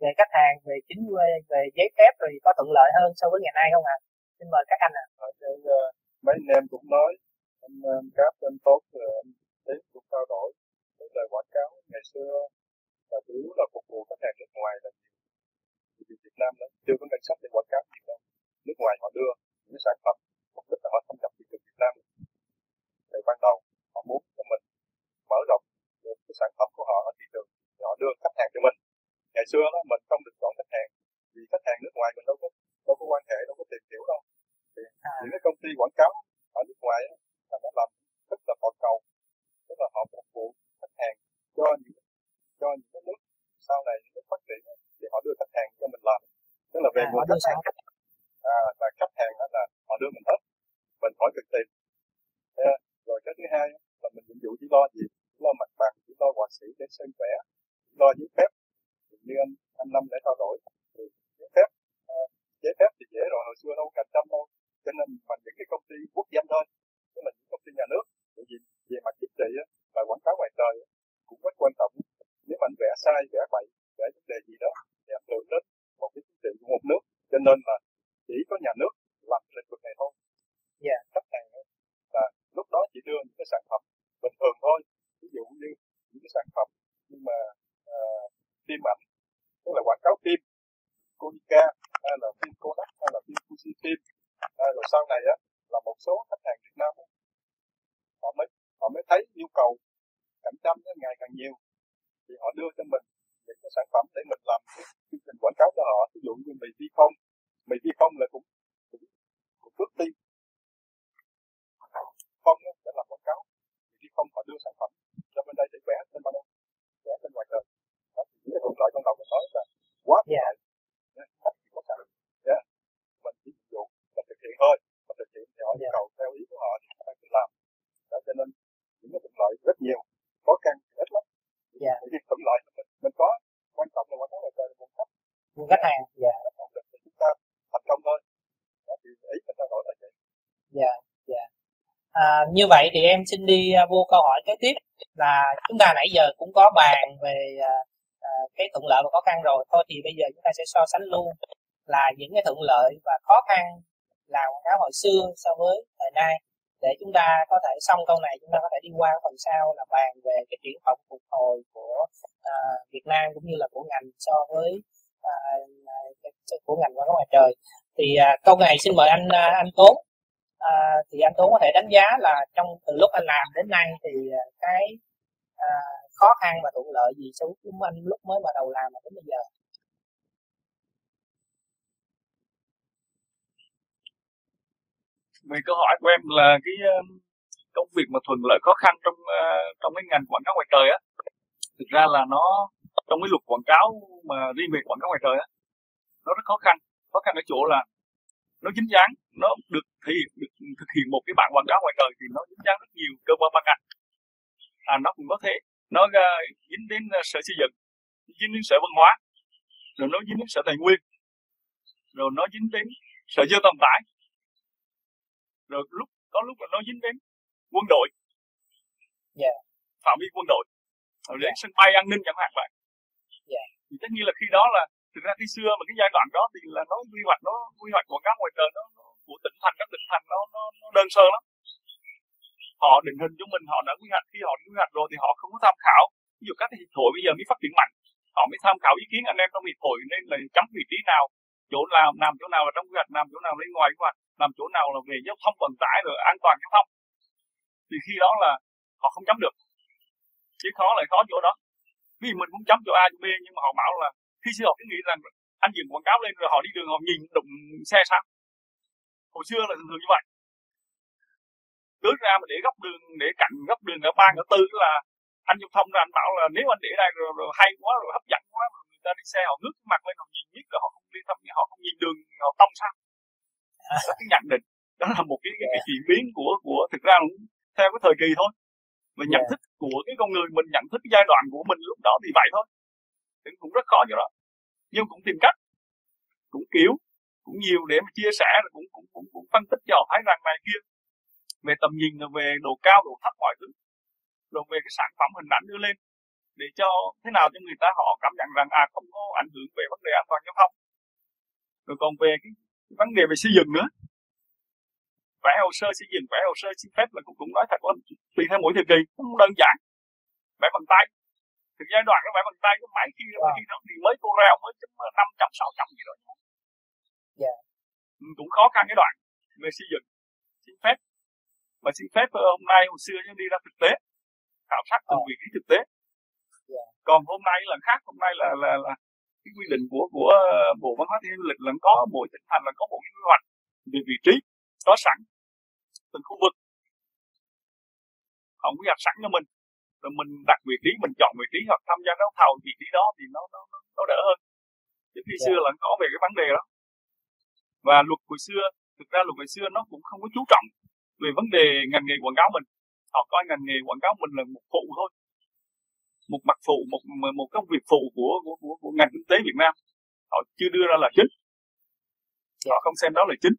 về khách hàng về chính quê về giấy phép rồi có thuận lợi hơn so với ngày nay không ạ? À? xin mời các anh ạ. À. Ở uh, mấy anh em cũng nói anh um, cáp anh tốt rồi anh Tiến cũng trao đổi cái lời quảng cáo ngày xưa là chủ yếu là phục vụ khách hàng nước ngoài là nhiều. Vì Việt Nam đó chưa có ngân sách để quảng cáo nhiều đâu nước ngoài họ đưa những sản phẩm mục đích là họ không nhập thị trường Việt Nam. Thì ban đầu họ muốn cho mình mở rộng được cái sản phẩm của họ ở thị trường thì họ đưa khách hàng cho mình. Ngày xưa đó mình không được chọn khách hàng vì khách hàng nước ngoài mình đâu có đâu có quan hệ đâu có tìm hiểu đâu. Thì à. những cái công ty quảng cáo ở nước ngoài đó, là nó làm rất là toàn cầu tức là họ phục vụ khách hàng cho những cho những cái nước sau này những nước phát triển thì họ đưa khách hàng cho mình làm. Tức là về à, nguồn khách hàng như vậy thì em xin đi uh, vô câu hỏi kế tiếp là chúng ta nãy giờ cũng có bàn về uh, uh, cái thuận lợi và khó khăn rồi. Thôi thì bây giờ chúng ta sẽ so sánh luôn là những cái thuận lợi và khó khăn làm quảng cáo hồi xưa so với thời nay. Để chúng ta có thể xong câu này chúng ta có thể đi qua phần sau là bàn về cái triển vọng phục hồi của uh, Việt Nam cũng như là của ngành so với uh, của ngành quảng cáo ngoài trời. Thì uh, câu này xin mời anh uh, anh Tốn à, thì anh tú có thể đánh giá là trong từ lúc anh làm đến nay thì à, cái à, khó khăn và thuận lợi gì so với anh lúc mới bắt đầu làm mà đến bây giờ? Vì câu hỏi của em là cái à, công việc mà thuận lợi khó khăn trong à, trong cái ngành quảng cáo ngoài trời á thực ra là nó trong cái luật quảng cáo mà riêng về quảng cáo ngoài trời á nó rất khó khăn. Khó khăn ở chỗ là nó dính dáng nó được thể hiện được thực hiện một cái bản quảng cáo ngoài trời thì nó dính dáng rất nhiều cơ quan ban ngành. À nó cũng có thể nó uh, dính đến uh, sở xây dựng dính đến sở văn hóa rồi nó dính đến sở tài nguyên rồi nó dính đến sở giao thông tải. Rồi lúc có lúc là nó dính đến quân đội. Yeah. phạm vi quân đội. Rồi đến sân bay an ninh chẳng hạn vậy. Yeah. thì tất nhiên là khi đó là thực ra khi xưa mà cái giai đoạn đó thì là nó quy hoạch nó quy hoạch quảng cáo ngoài trời nó, nó của tỉnh thành các tỉnh thành nó nó, nó đơn sơ lắm. Họ định hình cho mình họ đã quy hoạch khi họ quy hoạch rồi thì họ không có tham khảo. Ví dụ các hiệp hội bây giờ mới phát triển mạnh họ mới tham khảo ý kiến anh em trong hiệp hội nên là chấm vị trí nào chỗ nào nằm chỗ nào là trong quy hoạch nằm chỗ nào lấy ngoài quy hoạch nằm chỗ nào là về giao thông vận tải rồi an toàn giao thông. Thì khi đó là họ không chấm được chứ khó lại khó chỗ đó. Vì mình cũng chấm chỗ A chỗ B nhưng mà họ bảo là khi xưa họ cứ nghĩ rằng anh dừng quảng cáo lên rồi họ đi đường họ nhìn đụng xe sao hồi xưa là thường như vậy. Tước ra mà để góc đường để cạnh góc đường ở ba ngã tư là anh giao thông là anh bảo là nếu anh để đây rồi, rồi hay quá rồi hấp dẫn quá rồi người ta đi xe họ ngước mặt lên họ nhìn biết là họ không đi thăm họ không nhìn đường họ tông sao đó cái nhận định. Đó là một cái, cái, cái chuyển biến của của thực ra cũng theo cái thời kỳ thôi. Và nhận thức của cái con người mình nhận thức cái giai đoạn của mình lúc đó thì vậy thôi thì cũng rất khó như đó. Nhưng cũng tìm cách cũng kiểu cũng nhiều để mà chia sẻ rồi cũng cũng cũng, cũng phân tích cho họ thấy rằng này kia. Về tầm nhìn về độ cao độ thấp mọi thứ rồi về cái sản phẩm hình ảnh đưa lên để cho thế nào cho người ta họ cảm nhận rằng à không có ảnh hưởng về vấn đề an toàn giao thông. Rồi còn về cái, cái vấn đề về xây dựng nữa. Vẽ hồ sơ xây dựng vẽ hồ sơ xin phép là cũng cũng nói thật là tùy theo mỗi thời kỳ không đơn giản. Vẽ bằng tay thì giai đoạn nó vẽ bằng tay cái máy khi wow. khi đó thì mới cô reo mới chấm năm trăm sáu trăm gì đó. Yeah. Ừ, cũng khó khăn cái đoạn về xây dựng. Xin phép. Và xin phép ờ, hôm nay hồi xưa nhưng đi ra thực tế khảo sát từng vị trí thực tế. Yeah. còn hôm nay là khác hôm nay là là là cái quy định của của bộ văn hóa thể du lịch là có mỗi tỉnh thành là có một quy hoạch về vị trí có sẵn từng khu vực. Họ quy hoạch sẵn cho mình rồi mình đặt vị trí mình chọn vị trí hoặc tham gia đấu thầu vị trí đó thì nó nó nó đỡ hơn. Chứ khi yeah. xưa là có về cái vấn đề đó. Và luật hồi xưa thực ra luật hồi xưa nó cũng không có chú trọng về vấn đề ngành nghề quảng cáo mình. Họ coi ngành nghề quảng cáo mình là một phụ thôi. Một mặt phụ một một công việc phụ của của, của, của ngành kinh tế Việt Nam. Họ chưa đưa ra là chính. Họ không xem đó là chính.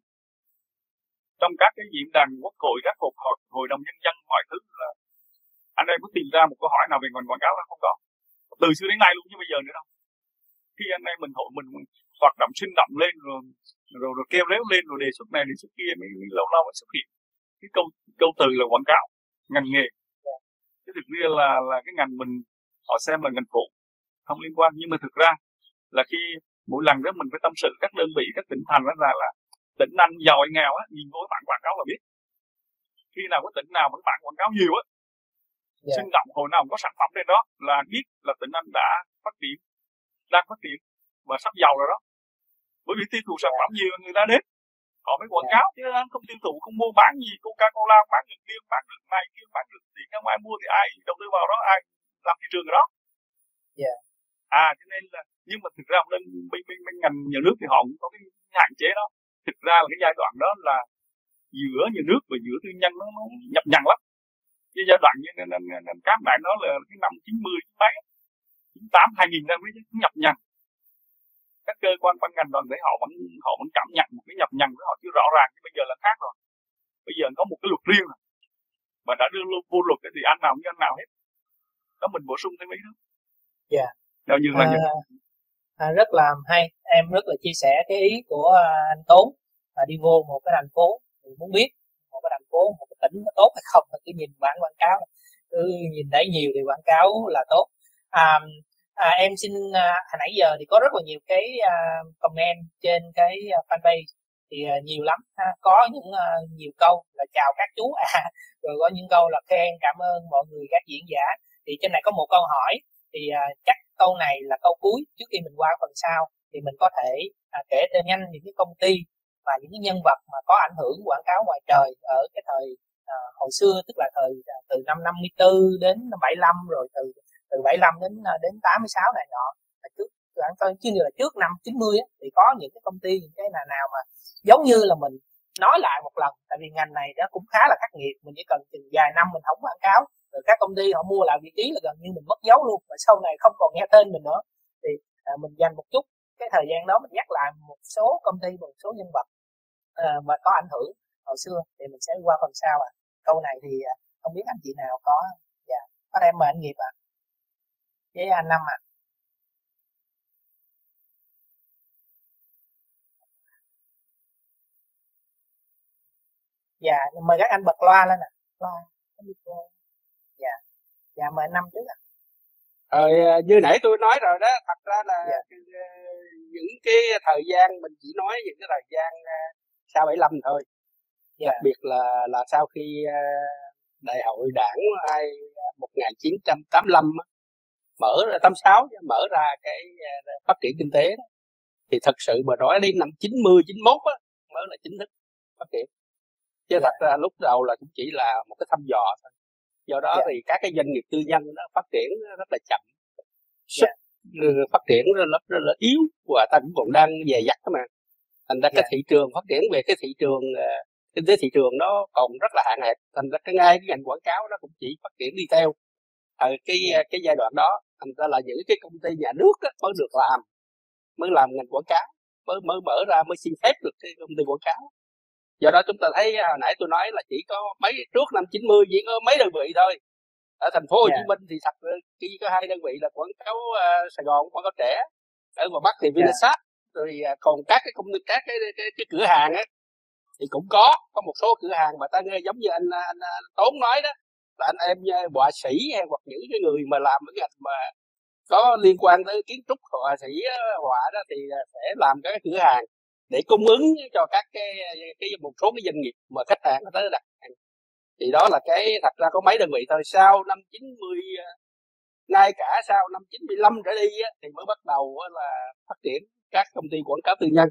Trong các cái diễn đàn quốc hội các cuộc hội, hội đồng nhân dân mọi thứ là anh em có tìm ra một câu hỏi nào về ngành quảng cáo là không có? Từ xưa đến nay luôn như bây giờ nữa đâu. Khi anh em mình hội mình hoạt động sinh động lên rồi rồi, rồi kêu réo lên rồi đề xuất này đề xuất kia mới, mới lâu lâu mới xuất hiện. Cái câu câu từ là quảng cáo ngành nghề. Chứ thực ra là là cái ngành mình họ xem là ngành phụ không liên quan. Nhưng mà thực ra là khi mỗi lần đó mình phải tâm sự các đơn vị các tỉnh thành đó là là tỉnh anh giàu hay nghèo á nhìn vô bản quảng cáo là biết. Khi nào có tỉnh nào mà bản quảng cáo nhiều á yeah. sinh động hồi nào có sản phẩm trên đó là biết là tỉnh anh đã phát triển đang phát triển và sắp giàu rồi đó. Bởi vì tiêu thụ sản phẩm nhiều người ta đến họ mới quảng cáo chứ anh không tiêu thụ không mua bán gì coca cola bán được bia bán được này kia bán được thì không ai mua thì ai đầu tư vào đó ai làm thị trường đó. Yeah. à cho nên là nhưng mà thực ra bên bên bên, bên ngành nhà nước thì họ cũng có cái hạn chế đó. Thực ra là cái giai đoạn đó là giữa nhà nước và giữa tư nhân nó, nó nhập nhằng lắm cái giai đoạn như nên, nên, nên các bạn đó là cái năm 90 mấy 98 2000 năm mới nhập nhằng. Các cơ quan ban ngành đoàn thể họ vẫn họ vẫn cảm nhận một cái nhập nhằng với họ chưa rõ ràng nhưng bây giờ là khác rồi. Bây giờ có một cái luật riêng rồi mà đã đưa vô luật thì anh nào như anh nào hết. Đó mình bổ sung thêm ý đó. Dạ. Yeah. như là à, à, rất là hay. Em rất là chia sẻ cái ý của anh Tốn. Là đi vô một cái thành phố mình muốn biết một cái thành phố một cái tỉnh nó tốt hay không thì cứ nhìn bản quảng cáo. Cứ nhìn thấy nhiều thì quảng cáo là tốt. À, à, em xin à, hồi nãy giờ thì có rất là nhiều cái à, comment trên cái à, fanpage thì à, nhiều lắm. Ha. có những à, nhiều câu là chào các chú. À rồi có những câu là khen cảm ơn mọi người các diễn giả. Thì trên này có một câu hỏi thì à, chắc câu này là câu cuối trước khi mình qua phần sau thì mình có thể à, kể tên nhanh những cái công ty và những cái nhân vật mà có ảnh hưởng quảng cáo ngoài trời ở cái thời à, hồi xưa tức là thời à, từ năm 54 đến năm 75 rồi từ từ 75 đến à, đến 86 này nọ là trước khoảng coi chứ như là trước năm 90 á, thì có những cái công ty những cái là nào mà giống như là mình nói lại một lần tại vì ngành này nó cũng khá là khắc nghiệt mình chỉ cần chừng vài năm mình không quảng cáo rồi các công ty họ mua lại vị trí là gần như mình mất dấu luôn và sau này không còn nghe tên mình nữa. Thì à, mình dành một chút cái thời gian đó mình nhắc lại một số công ty, một số nhân vật ờ, mà có ảnh hưởng hồi xưa thì mình sẽ qua phần sau à câu này thì à, không biết anh chị nào có dạ có em mời anh nghiệp ạ à. với anh năm à dạ mời các anh bật loa lên nè loa dạ dạ mời anh năm trước ạ à như nãy tôi nói rồi đó thật ra là dạ. những cái thời gian mình chỉ nói những cái thời gian ờ, sau 75 thôi dạ. đặc biệt là là sau khi ờ, đại hội đảng ai 1985 mở ra 86 mở ra cái phát triển kinh tế đó. thì thật sự mà nói đến năm 90 91 á, mới là chính thức phát triển chứ thật ra lúc đầu là cũng chỉ là một cái thăm dò thôi do đó yeah. Dạ. thì các cái doanh nghiệp tư nhân nó phát triển rất là chậm sức yeah. Dạ. phát triển rất là, rất là yếu và ta cũng còn đang dè dặt mà thành ra yeah. cái dạ. thị trường phát triển về cái thị trường ờ, kinh tế thị trường nó còn rất là hạn hẹp thành ra cái ngay cái ngành quảng cáo nó cũng chỉ phát triển đi theo ở cái cái giai đoạn đó thành ra là những cái công ty nhà nước á, mới được làm mới làm ngành quảng cáo mới mới mở ra mới xin phép được cái công ty quảng cáo do đó chúng ta thấy à, hồi nãy tôi nói là chỉ có mấy trước năm 90 chỉ có mấy đơn vị thôi ở thành phố Hồ Chí dạ. Minh thì thật chỉ có hai đơn vị là quảng cáo uh, Sài Gòn quảng cáo trẻ ở ngoài Bắc thì dạ. Vinasat yeah. rồi uh, còn các cái công ty các cái, cái, cái, cái cửa hàng ấy thì cũng có có một số cửa hàng mà ta nghe giống như anh anh, anh Tốn nói đó là anh em họa sĩ hay hoặc những cái người mà làm cái ngành mà có liên quan tới kiến trúc họa sĩ họa đó thì sẽ làm các cái cửa hàng để cung ứng cho các cái cái một số cái doanh nghiệp mà khách hàng tới đặt hàng. Thì đó là cái thật ra có mấy đơn vị thôi. Sau năm 90 à, ngay cả sau năm 95 trở đi á, thì mới bắt đầu là phát triển các công ty quảng cáo tư nhân.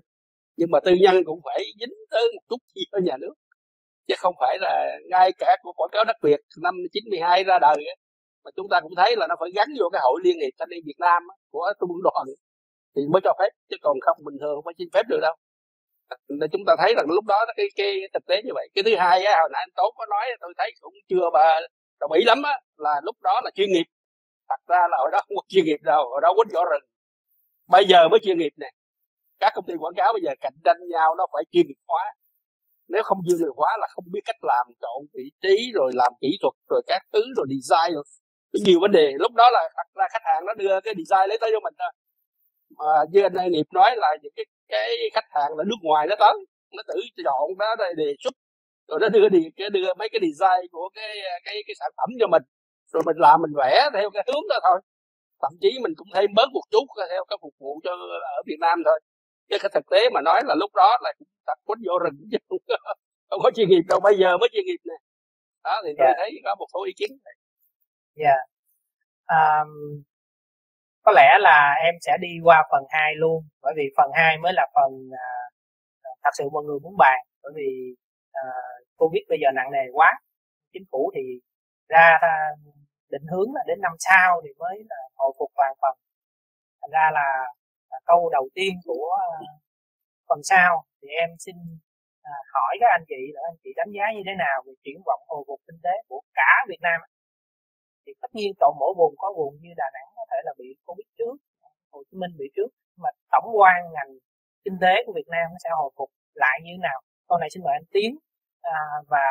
Nhưng mà tư nhân cũng phải dính tới một chút gì ở nhà nước chứ không phải là ngay cả của quảng cáo đặc biệt năm 92 ra đời á, mà chúng ta cũng thấy là nó phải gắn vô cái hội liên hiệp thanh niên Việt Nam của trung ương đoàn thì mới cho phép chứ còn không bình thường không phải xin phép được đâu chúng ta thấy rằng lúc đó cái cái thực tế như vậy. Cái thứ hai á, hồi nãy anh tốt có nói, tôi thấy cũng chưa bà đồng ý lắm á, là lúc đó là chuyên nghiệp. Thật ra là hồi đó không có chuyên nghiệp đâu, hồi đó quýnh vỏ rừng. Bây giờ mới chuyên nghiệp nè. Các công ty quảng cáo bây giờ cạnh tranh nhau, nó phải chuyên nghiệp hóa. Nếu không chuyên nghiệp hóa là không biết cách làm chọn vị trí, rồi làm kỹ thuật, rồi các thứ, rồi design. Rồi nhiều vấn đề. Lúc đó là thật ra khách hàng nó đưa cái design lấy tới cho mình thôi. Mà như anh nghiệp nói là những cái cái khách hàng là nước ngoài nó tới nó tự chọn nó đề xuất rồi nó đưa đi cái đưa mấy cái design của cái cái cái sản phẩm cho mình rồi mình làm mình vẽ theo cái hướng đó thôi thậm chí mình cũng thêm bớt một chút theo cái phục vụ cho ở Việt Nam thôi chứ cái thực tế mà nói là lúc đó là cũng tập quýnh vô rừng chứ không có chuyên nghiệp đâu bây giờ mới chuyên nghiệp nè đó thì yeah. tôi dạ. thấy có một số ý kiến này dạ yeah. um, có lẽ là em sẽ đi qua phần 2 luôn bởi vì phần 2 mới là phần à, à, thật sự mọi người muốn bàn bởi vì à, covid bây giờ nặng nề quá. Chính phủ thì ra định hướng là đến năm sau thì mới là hồi phục hoàn phần thành ra là, là câu đầu tiên của à, phần sau thì em xin à, hỏi các anh chị là anh chị đánh giá như thế nào về triển vọng hồi phục kinh tế của cả Việt Nam? Thì tất nhiên chọn mỗi vùng có vùng như Đà Nẵng có thể là bị Covid trước Hồ Chí Minh bị trước mà tổng quan ngành kinh tế của Việt Nam nó sẽ hồi phục lại như thế nào câu này xin mời anh Tiến à, và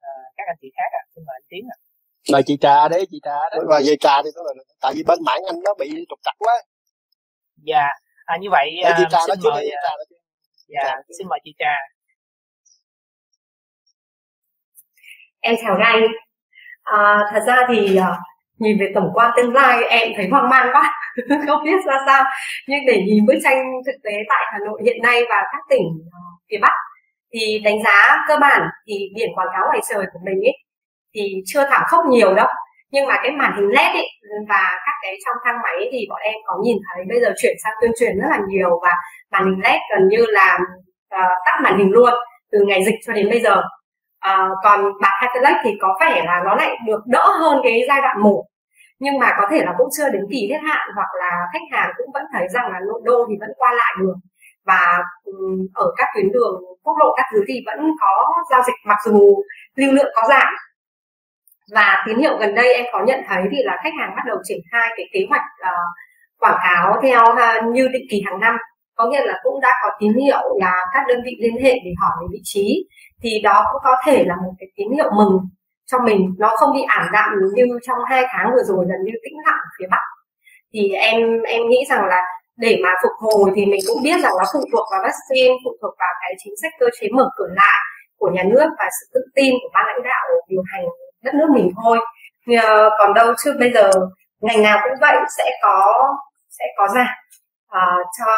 à, các anh chị khác ạ à. xin mời anh Tiến ạ à. mời chị Trà đấy chị Trà đấy mời chị Trà thì là tại vì bên mạng anh nó bị trục trặc quá dạ à, như vậy à, chị Trà xin mời chị Trà dạ Trà. xin mời chị Trà em chào anh à, thật ra thì à, nhìn về tổng quan tương lai em thấy hoang mang quá. Không biết ra sao. Nhưng để nhìn bức tranh thực tế tại hà nội hiện nay và các tỉnh à, phía bắc thì đánh giá cơ bản thì biển quảng cáo ngoài trời của mình ấy thì chưa thảm khốc nhiều đâu. Nhưng mà cái màn hình led ấy và các cái trong thang máy thì bọn em có nhìn thấy bây giờ chuyển sang tuyên truyền rất là nhiều và màn hình led gần như là uh, tắt màn hình luôn từ ngày dịch cho đến bây giờ à, còn bạc Catalyst thì có vẻ là nó lại được đỡ hơn cái giai đoạn một. Nhưng mà có thể là cũng chưa đến kỳ hết hạn hoặc là khách hàng cũng vẫn thấy rằng là nội đô thì vẫn qua lại được. Và ở các tuyến đường quốc lộ các thứ thì vẫn có giao dịch mặc dù lưu lượng có giảm. Và tín hiệu gần đây em có nhận thấy thì là khách hàng bắt đầu triển khai cái kế hoạch uh, quảng cáo theo uh, như định kỳ hàng năm có nghĩa là cũng đã có tín hiệu là các đơn vị liên hệ để hỏi về vị trí. Thì đó cũng có thể là một cái tín hiệu mừng cho mình. Nó không bị ảm đạm như trong hai tháng vừa rồi gần như tĩnh lặng ở phía bắc. Thì em em nghĩ rằng là để mà phục hồi thì mình cũng biết rằng nó phụ thuộc vào vaccine, phụ thuộc vào cái chính sách cơ chế mở cửa lại của nhà nước và sự tự tin của ban lãnh đạo điều hành đất nước mình thôi. Ờ, còn đâu chứ bây giờ ngành nào cũng vậy, sẽ có sẽ có giảm à, cho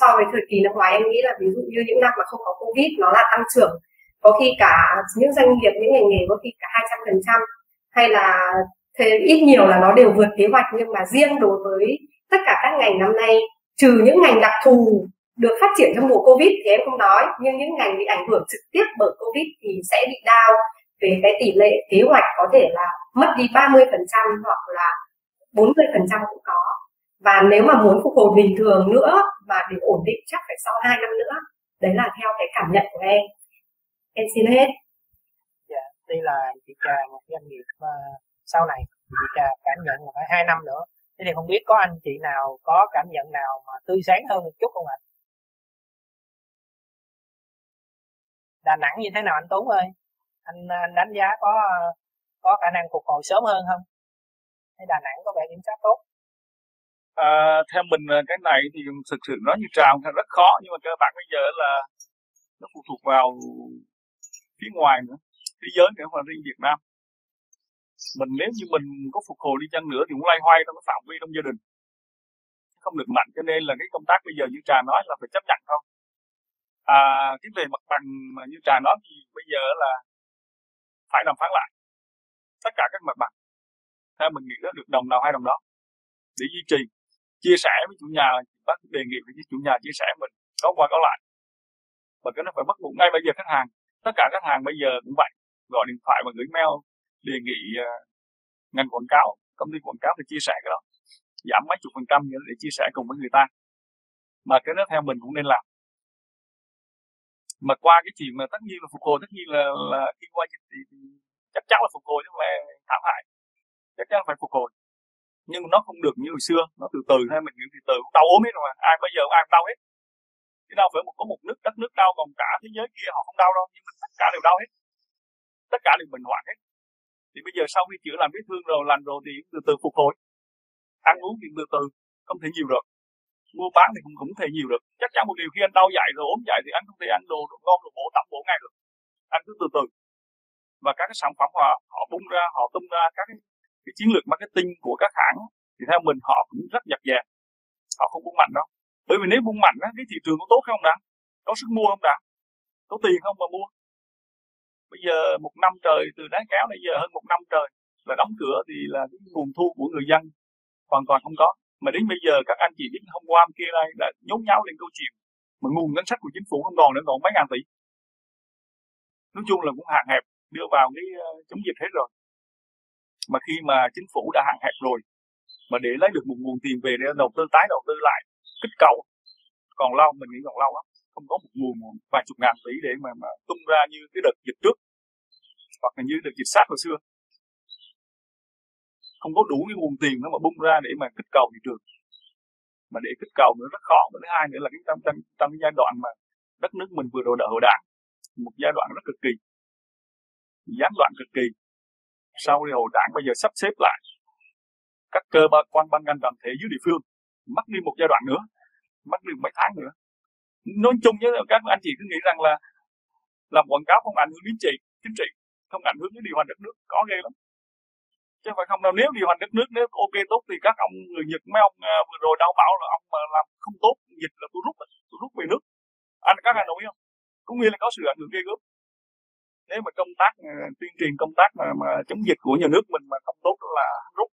so với thời kỳ năm ngoái em nghĩ là ví dụ như những năm mà không có covid nó là tăng trưởng. Có khi cả những doanh nghiệp những ngành nghề có khi cả 200 phần trăm hay là thế ít nhiều là nó đều vượt kế hoạch. Nhưng mà riêng đối với tất cả các ngành năm nay trừ những ngành đặc thù được phát triển trong mùa covid thì em không nói. Nhưng những ngành bị ảnh hưởng trực tiếp bởi covid thì sẽ bị đau về cái tỷ lệ kế hoạch có thể là mất đi 30% hoặc là 40% cũng có và nếu mà muốn phục hồi bình thường nữa mà để ổn định chắc phải sau 2 năm nữa đấy là theo cái cảm nhận của em. Em xin hết. Dạ đây là chị trà một doanh nghiệp mà sau này chị trà cảm nhận là phải hai năm nữa. Thế thì không biết có anh chị nào có cảm nhận nào mà tươi sáng hơn một chút không ạ? Đà Nẵng như thế nào anh Tuấn ơi? Anh, anh đánh giá có có khả năng phục hồi sớm hơn không? Thấy Đà Nẵng có vẻ kiểm soát tốt à, theo mình à, cái này thì thực sự nói như trào rất khó nhưng mà cơ bản bây giờ là nó phụ thuộc vào phía ngoài nữa thế giới nữa và riêng Việt Nam. Mình nếu như mình có phục hồi đi chăng nữa thì cũng lay hoay trong cái phạm vi trong gia đình. Không được mạnh cho nên là cái công tác bây giờ như trà nói là phải chấp nhận thôi. À cái về mặt bằng mà như trà nói thì bây giờ là phải đàm phán lại. Tất cả các mặt bằng. Theo mình nghĩ là được đồng nào hay đồng đó. Để duy trì chia sẻ với chủ nhà bác đề nghị với chủ nhà chia sẻ mình có qua có lại. Và cái nó phải bắt buộc ngay bây giờ khách hàng tất cả khách hàng bây giờ cũng vậy. Gọi điện thoại và gửi mail đề nghị uh, ngành quảng cáo công ty quảng cáo thì chia sẻ cái đó. Giảm mấy chục phần trăm để chia sẻ cùng với người ta. Mà cái đó theo mình cũng nên làm. Mà qua cái chuyện mà tất nhiên là phục hồi tất nhiên là là khi qua dịch thì, thì chắc chắn là phục hồi chứ không phải thảm hại. Chắc chắn phải phục hồi nhưng nó không được như hồi xưa. Nó từ từ hay mình nghĩ từ từ. Cũng đau ốm hết rồi mà. Ai bây giờ ai cũng đau hết. Chứ đâu phải một có một nước đất nước đau còn cả thế giới kia họ không đau đâu. Nhưng mình tất cả đều đau hết. Tất cả đều bệnh hoạn hết. Thì bây giờ sau khi chữa làm vết thương rồi lành rồi thì từ từ phục hồi. Ăn uống thì từ từ. Không thể nhiều được. Mua bán thì cũng cũng thể nhiều được. Chắc chắn một điều khi anh đau dậy rồi ốm dậy thì anh không thể ăn đồ đồ ngon đồ bổ tắm bổ ngay được. Anh cứ từ từ. Và các cái sản phẩm họ họ bung ra họ tung ra các cái, cái chiến lược marketing của các hãng thì theo mình họ cũng rất giặt dè họ không buông mạnh đâu. Bởi vì nếu buông mạnh á, cái thị trường có tốt không đã? Có sức mua không đã? Có tiền không mà mua? Bây giờ một năm trời, từ đá kéo này giờ hơn một năm trời, là đóng cửa thì là cái nguồn thu của người dân hoàn toàn không có. Mà đến bây giờ các anh chị biết hôm qua kia đây đã nhốn nháo lên câu chuyện mà nguồn ngân sách của chính phủ không còn nữa, còn mấy ngàn tỷ. Nói chung là cũng hạn hẹp, đưa vào cái ờ, chống dịch hết rồi mà khi mà chính phủ đã hạn hẹp rồi mà để lấy được một nguồn tiền về để đầu tư tái đầu tư lại kích cầu còn lâu mình nghĩ còn lâu lắm không có một nguồn vài chục ngàn tỷ để mà, mà tung ra như cái đợt dịch trước hoặc là như đợt dịch sát hồi xưa. Không có đủ cái nguồn tiền nó mà bung ra để mà kích cầu thị trường mà để kích cầu nữa rất khó và thứ hai nữa là cái trong, trong, trong cái giai đoạn mà đất nước mình vừa rồi đợi hội đảng một giai đoạn rất cực kỳ gián đoạn cực kỳ sau điều đảng bây giờ sắp xếp lại, các cơ quan ban ngành đoàn thể dưới địa phương, mất đi một giai đoạn nữa, mất đi mấy tháng nữa. Nói chung với các anh chị cứ nghĩ rằng là làm quảng cáo không ảnh hưởng đến trị, chính trị, không ảnh hưởng đến điều hành đất nước, có ghê lắm. Chứ phải không đâu, nếu điều hành đất nước, nếu ok tốt thì các ông người nhật, mấy ông à, vừa rồi đau bảo là ông mà làm không tốt dịch là tôi rút tôi rút về nước. Anh, các anh đồng ý không? Cũng nghĩa là có sự ảnh hưởng ghê gớm nếu mà công tác uh, tuyên truyền công tác mà, mà chống dịch của nhà nước mình mà không tốt là rút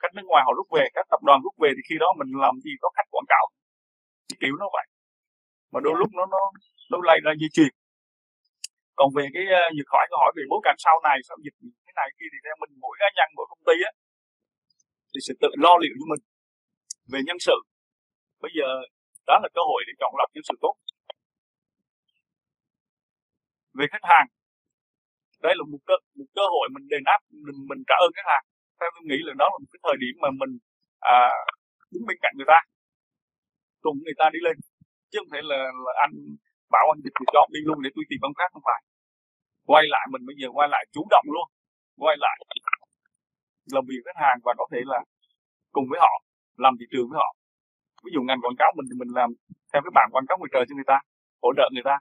khách nước ngoài họ rút về các tập đoàn rút về thì khi đó mình làm gì có khách quảng cáo. Kiểu nó vậy. Mà đôi lúc nó nó nó lây ra di truyền. Còn về cái nhược hỏi câu hỏi về bối cảnh sau này sau dịch thế này kia thì theo mình mỗi cá nhân mỗi công ty á thì sẽ tự lo liệu cho mình về nhân sự. Bây giờ đó là cơ hội để chọn lọc nhân sự tốt về khách hàng. Đây là một cơ một cơ hội mình đền đáp mình mình trả ơn khách hàng. Theo tôi nghĩ là đó là một cái thời điểm mà mình à, đứng bên cạnh người ta. Cùng người ta đi lên. Chứ không thể là, là anh bảo anh dịch thì cho đi luôn để tôi tìm ông khác không phải. Quay lại mình bây giờ quay lại chủ động luôn. Quay lại làm việc khách hàng và có thể là cùng với họ làm thị trường với họ. Ví dụ ngành quảng cáo mình thì mình làm theo cái bản quảng cáo ngoài trời cho người ta hỗ trợ người ta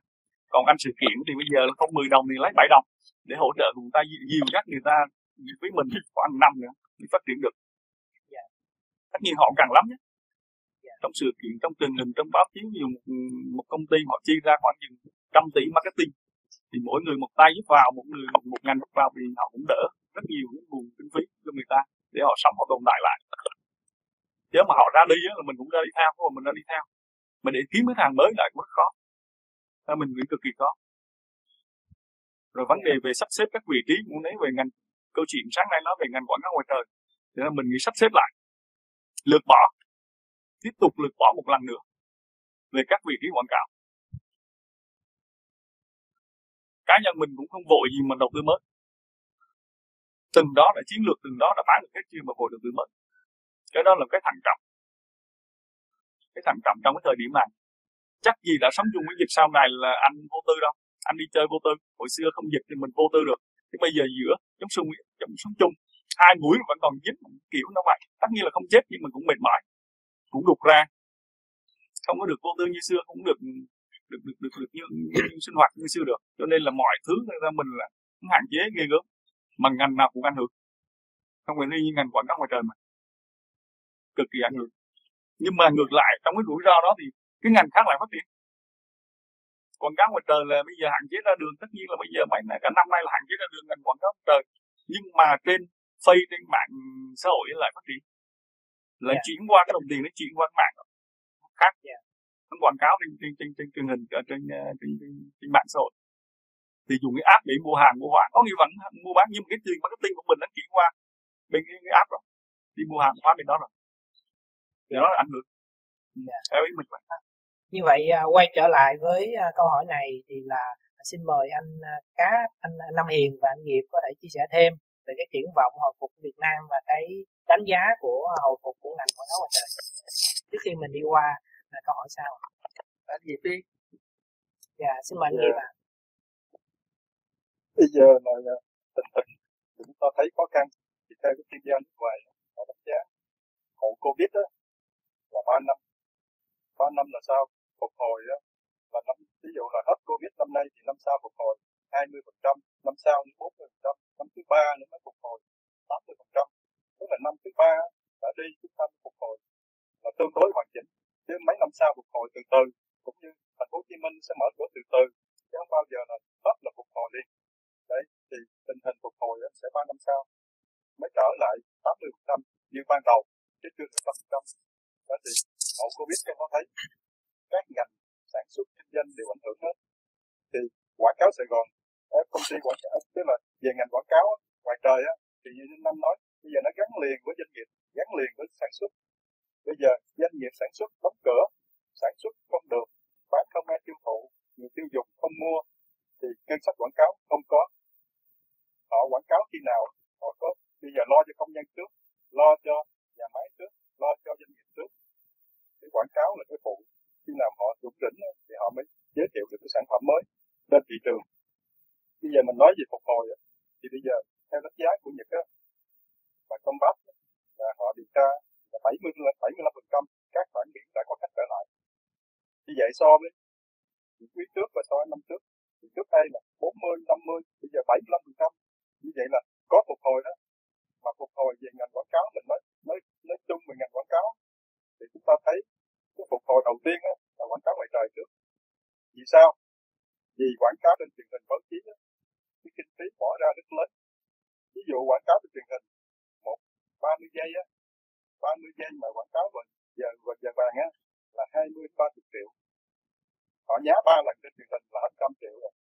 còn anh sự kiện thì bây giờ là không 10 đồng thì lấy 7 đồng để hỗ trợ người ta dìu dắt người ta với mình khoảng năm nữa để phát triển được. Yeah. tất nhiên họ cần lắm nhé. Yeah. trong sự kiện trong truyền hình trong báo chí ví dụ một, một công ty họ chi ra khoảng chừng trăm tỷ marketing thì mỗi người một tay giúp vào một người một, ngành giúp vào thì họ cũng đỡ rất nhiều những nguồn kinh phí cho người ta để họ sống họ tồn tại lại. Nếu mà họ ra đi á, là mình cũng ra đi theo mà mình ra đi theo. Mà để kiếm cái hàng mới lại cũng rất khó nên mình nghĩ cực kỳ khó. Rồi vấn đề về sắp xếp các vị trí muốn lấy về ngành, câu chuyện sáng nay nói về ngành quảng cáo ngoài trời thì là mình nghĩ sắp xếp lại. Lược bỏ. Tiếp tục lược bỏ một lần nữa về các vị trí quảng cáo. Cá nhân mình cũng không vội gì mà đầu tư mới. Từng đó là chiến lược, từng đó đã bán được hết chưa mà vội đầu tư mới. Cái đó là cái thận trọng. Cái thận trọng trong cái thời điểm này chắc gì đã sống chung với dịch sau này là anh vô tư đâu. Anh đi chơi vô tư. Hồi xưa không dịch thì mình vô tư được. Nhưng bây giờ giữa chống sung chống sống chung hai mũi vẫn còn dính kiểu nó vậy. Tất nhiên là không chết nhưng mình cũng mệt mỏi cũng đục ra. Không có được vô tư như xưa cũng được được được được, được như, như, như sinh hoạt như xưa được. Cho nên là mọi thứ ra mình là cũng hạn chế ghê gớm. Mà ngành nào cũng ảnh hưởng. Không phải như ngành quảng cáo ngoài trời mà. Cực kỳ ảnh hưởng. Nhưng mà ngược lại trong cái rủi ro đó thì cái ngành khác lại phát triển quảng cáo ngoài trời là bây giờ hạn chế ra đường tất nhiên là bây giờ mấy này cả năm nay là hạn chế ra đường ngành quảng cáo ngoài trời nhưng mà trên phay trên mạng xã hội lại phát triển là yeah. Dạ. chuyển qua cái đồng tiền nó chuyển qua cái mạng khác yeah. Dạ. nó quảng cáo trên trên trên trên truyền hình ở trên, trên, trên, trên, trên mạng xã hội thì dùng cái app để mua hàng mua hàng có nghĩa vẫn mua bán nhưng mà cái tiền marketing của mình nó chuyển qua bên cái, cái app rồi đi mua hàng hóa bên đó rồi thì nó ảnh hưởng yeah. Dạ. theo ý mình vậy như vậy à, quay trở lại với à, câu hỏi này thì là xin mời anh à, cá anh Nam Hiền và anh Nghiệp có thể chia sẻ thêm về cái triển vọng hồi phục Việt Nam và cái đánh giá của hồi phục của ngành quảng cáo ngoài trời. Trước khi mình đi qua là câu hỏi sau. Anh Nghiệp đi. Dạ xin mời anh Nghiệp ạ. Bây giờ là tình hình chúng ta thấy khó khăn. Thì theo cái chuyên gia nước ngoài họ đánh giá hậu covid đó là ba năm ba năm là sao phục hồi á. Là năm, ví dụ là hết covid năm nay thì năm sau phục hồi 20 phần trăm, năm sau đến 40 phần trăm, năm thứ ba nữa mới phục hồi 80 phần trăm. Tức là năm thứ ba đã đi, chúng ta phục hồi là tương đối hoàn chỉnh. Chứ mấy năm sau phục hồi từ từ, cũng như thành phố Hồ Chí Minh sẽ mở cửa từ từ, chứ không bao giờ là hết là phục hồi liền đấy, thì tình hình phục hồi sẽ ba năm sau mới trở lại 80 phần trăm như ban đầu, chứ chưa được trăm phần trăm. Đó thì hậu covid các nó thấy các ngành sản xuất kinh doanh đều ảnh hưởng hết. Thì quảng cáo Sài Gòn công ty quảng cáo, tức là về ngành quảng cáo ngoài trời á, thì như năm nói, bây giờ nó gắn liền với doanh nghiệp, gắn liền với sản xuất. Bây giờ doanh nghiệp sản xuất đóng cửa, sản xuất không được, bán không ai tiêu thụ, người tiêu dùng không mua, thì ngân sách quảng cáo không có. Họ quảng cáo khi nào, họ có. Bây giờ lo cho công nhân trước, lo cho nhà máy trước, lo cho doanh nghiệp cái quảng cáo là cái phụ khi nào họ chuẩn đỉnh thì họ mới giới thiệu được cái sản phẩm mới lên thị trường. Bây giờ mình nói về phục hồi thì bây giờ theo đánh giá của Nhật á và Combat là họ điều tra là 70 75 phần trăm các bản biển đã có khách trở lại. Như vậy so với quý trước và so với năm trước, thì trước đây là 40 50 bây giờ 75 phần trăm. Như vậy là có phục hồi đó, mà phục hồi về ngành quảng cáo mình nói nói nói chung về ngành quảng cáo, thì chúng ta thấy cái phục hồi đầu tiên là quảng cáo ngoài trời trước. Vì sao? Vì quảng cáo trên truyền hình báo chí đó, cái kinh phí bỏ ra rất lớn. Ví dụ quảng cáo trên truyền hình một ba mươi giây á ba mươi giây mà quảng cáo vào giờ vào giờ vàng á là hai mươi ba triệu. Họ nhá ba lần trên truyền hình là hết trăm triệu rồi.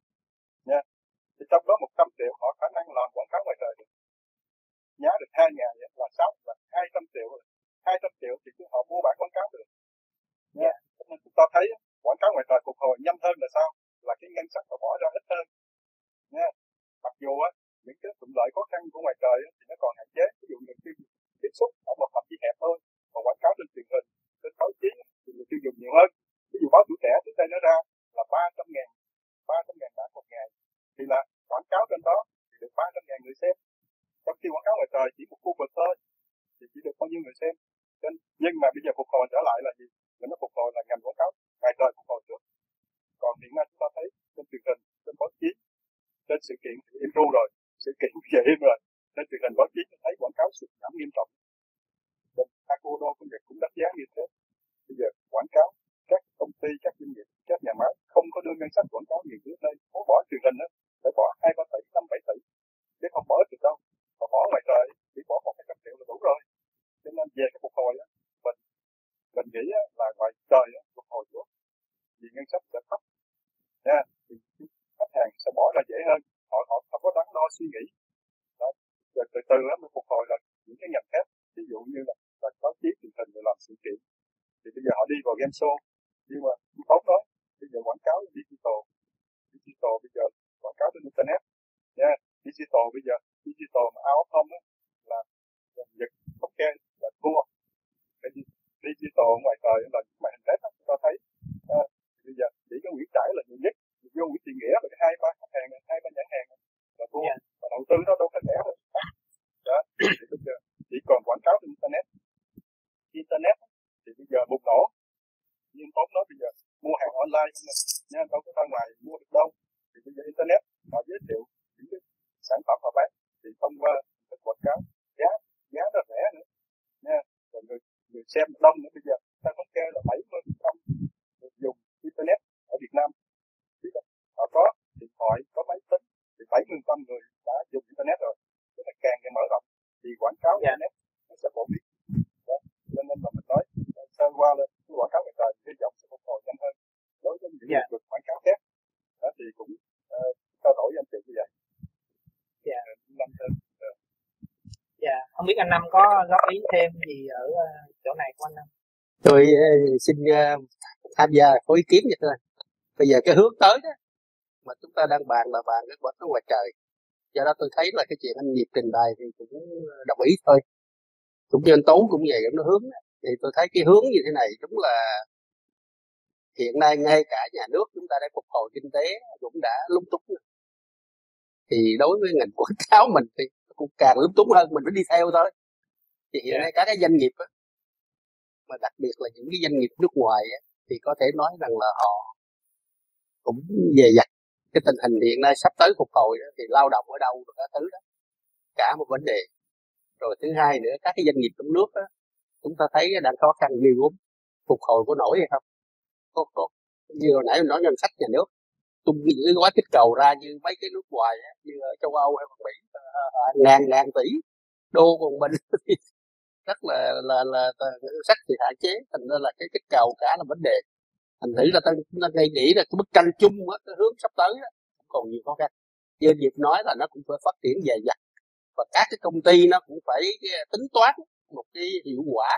Không biết anh năm có góp ý thêm gì ở ờ, chỗ này của anh năm? Tôi ờ, xin ờ, tham gia có ý kiến vậy thôi. Bây giờ cái hướng tới đó, mà chúng ta đang bàn là bàn cái quảng cáo ngoài trời. Do đó tôi thấy là cái chuyện anh nhịp trình bày thì cũng đồng ý thôi. Cũng như anh tú cũng vậy cũng nó hướng thì tôi thấy cái hướng như thế này đúng là hiện nay ngay cả nhà nước chúng ta đã phục hồi kinh tế cũng đã lúng túng thì đối với ngành quảng cáo mình thì cũng càng lúng túng hơn mình phải đi theo thôi. Thì hiện nay các cái doanh nghiệp á, mà đặc biệt là những cái doanh nghiệp nước ngoài á, thì có thể nói rằng là họ cũng về dặt cái tình hình hiện nay sắp tới phục hồi đó, thì lao động ở đâu rồi các thứ đó cả một vấn đề. Rồi thứ hai nữa các cái doanh nghiệp trong nước đó, chúng ta thấy đang khó khăn nhiều lắm phục hồi có nổi hay không? Có, có. Như hồi nãy mình nói ngân sách nhà nước tung những cái gói kích cầu ra như mấy cái nước ngoài như ở châu Âu hay Mỹ ờ, ờ, ờ, ngàn ngàn tỷ đô còn mình. Rất là là là, là ngân sách thì hạn chế thành ra là cái kích cầu cả là vấn đề. Thành thử là ta, ta ngay nghĩ là cái bức tranh chung á, cái hướng sắp tới đó, còn nhiều khó khăn. Như diệp nói là nó cũng phải phát triển dài dặt và các cái công ty nó cũng phải tính toán một cái hiệu quả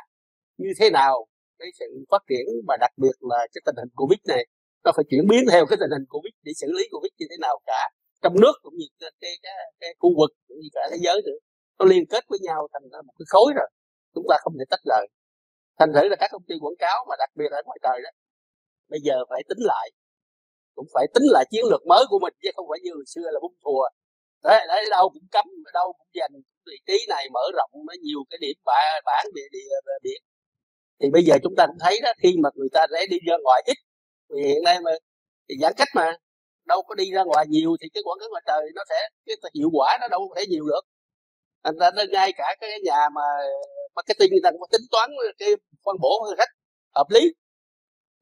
như thế nào cái sự phát triển mà đặc biệt là cái tình hình covid này nó phải chuyển biến theo cái tình hình covid để xử lý covid như thế nào cả trong nước cũng như cái cái, cái, cái khu vực cũng như cả thế giới nữa. Nó liên kết với nhau thành ra một cái khối rồi chúng ta không thể tách rời. Thành thử là các công ty quảng cáo mà đặc biệt ở ngoài trời đó bây giờ phải tính lại cũng phải tính lại chiến lược mới của mình chứ không phải như hồi xưa là bung thùa. Đấy, đấy đâu cũng cấm đâu cũng dành vị trí này mở rộng nó nhiều cái điểm bản bản địa địa biển thì bây giờ chúng ta cũng thấy đó khi mà người ta sẽ đi ra ngoài ít vì hiện nay mà, thì giãn cách mà, đâu có đi ra ngoài nhiều thì cái quảng cáo ngoài trời nó sẽ, cái hiệu quả nó đâu có thể nhiều được. Thành ra nó ngay cả cái nhà mà marketing người ta cũng tính toán cái phân bổ khách hợp lý.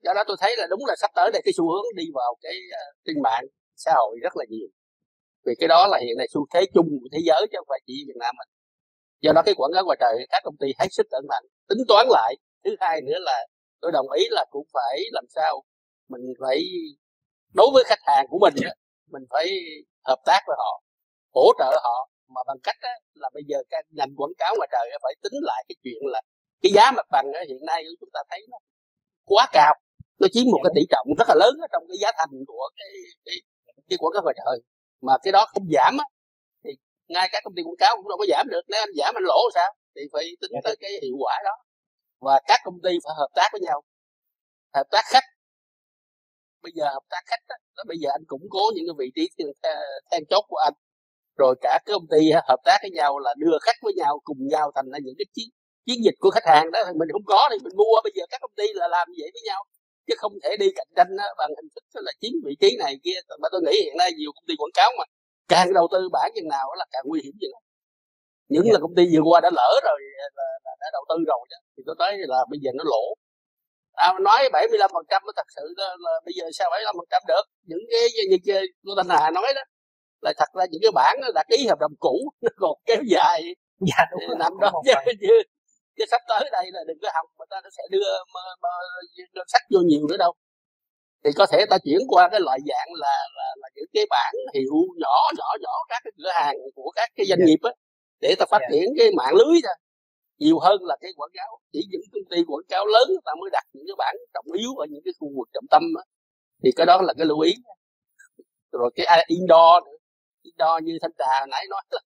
Do đó tôi thấy là đúng là sắp tới đây cái xu hướng đi vào cái à, trên mạng xã hội rất là nhiều. Vì cái đó là hiện nay xu thế chung của thế giới chứ không phải chỉ Việt Nam mình. Do đó cái quảng cáo ngoài trời các công ty hết sức cẩn thận, tính toán lại. Thứ hai nữa là tôi đồng ý là cũng phải làm sao mình phải đối với khách hàng của mình mình phải hợp tác với họ hỗ trợ họ. Mà bằng cách đó, là bây giờ cái ngành quảng cáo ngoài trời phải tính lại cái chuyện là cái giá mặt bằng hiện nay chúng ta thấy nó quá cao. Nó chiếm một cái tỷ trọng rất là lớn trong cái giá thành của cái cái, cái quảng cáo ngoài trời. Mà cái đó không giảm á thì ngay các công ty quảng cáo cũng đâu có giảm được. Nếu anh giảm anh lỗ sao? Thì phải tính dạ. tới cái hiệu quả đó. Và các công ty phải hợp tác với nhau. Hợp tác khách bây giờ hợp tác khách đó, đó bây giờ anh củng cố những cái vị trí then chốt của anh. Rồi cả cái công ty hợp tác với nhau là đưa khách với nhau cùng nhau thành ra những cái chiến chiến dịch của khách hàng đó. Mình không có thì mình mua. Bây giờ các công ty là làm vậy với nhau chứ không thể đi cạnh tranh đó, bằng hình thức là chiếm vị trí này kia. Mà tôi nghĩ hiện nay nhiều công ty quảng cáo mà càng đầu tư bản chừng nào là càng nguy hiểm chừng những là công ty vừa qua đã lỡ rồi là, là đã đầu tư rồi đó. Thì tôi thấy là bây giờ nó lỗ à, nói 75 phần trăm nó thật sự là, là bây giờ sao 75 phần trăm được những cái như, như cô Thanh Hà nói đó là thật ra những cái bản đã ký hợp đồng cũ nó còn kéo dài dạ, đúng rồi, nằm đó chứ, chứ, chứ sắp tới đây là đừng có hòng người ta nó sẽ đưa mà, mà, ngân sách vô nhiều nữa đâu thì có thể ta chuyển qua cái loại dạng là là, là những cái bản hiệu nhỏ nhỏ nhỏ các cái cửa hàng của các cái doanh. Dạ. nghiệp á để ta phát. Dạ. triển cái mạng lưới thôi nhiều hơn là cái quảng cáo. Chỉ những công ty quảng cáo lớn ta mới đặt những cái bản trọng yếu ở những cái khu vực trọng tâm á. Thì cái đó là cái lưu ý rồi cái indoor nữa. Indoor như thanh trà nãy nói là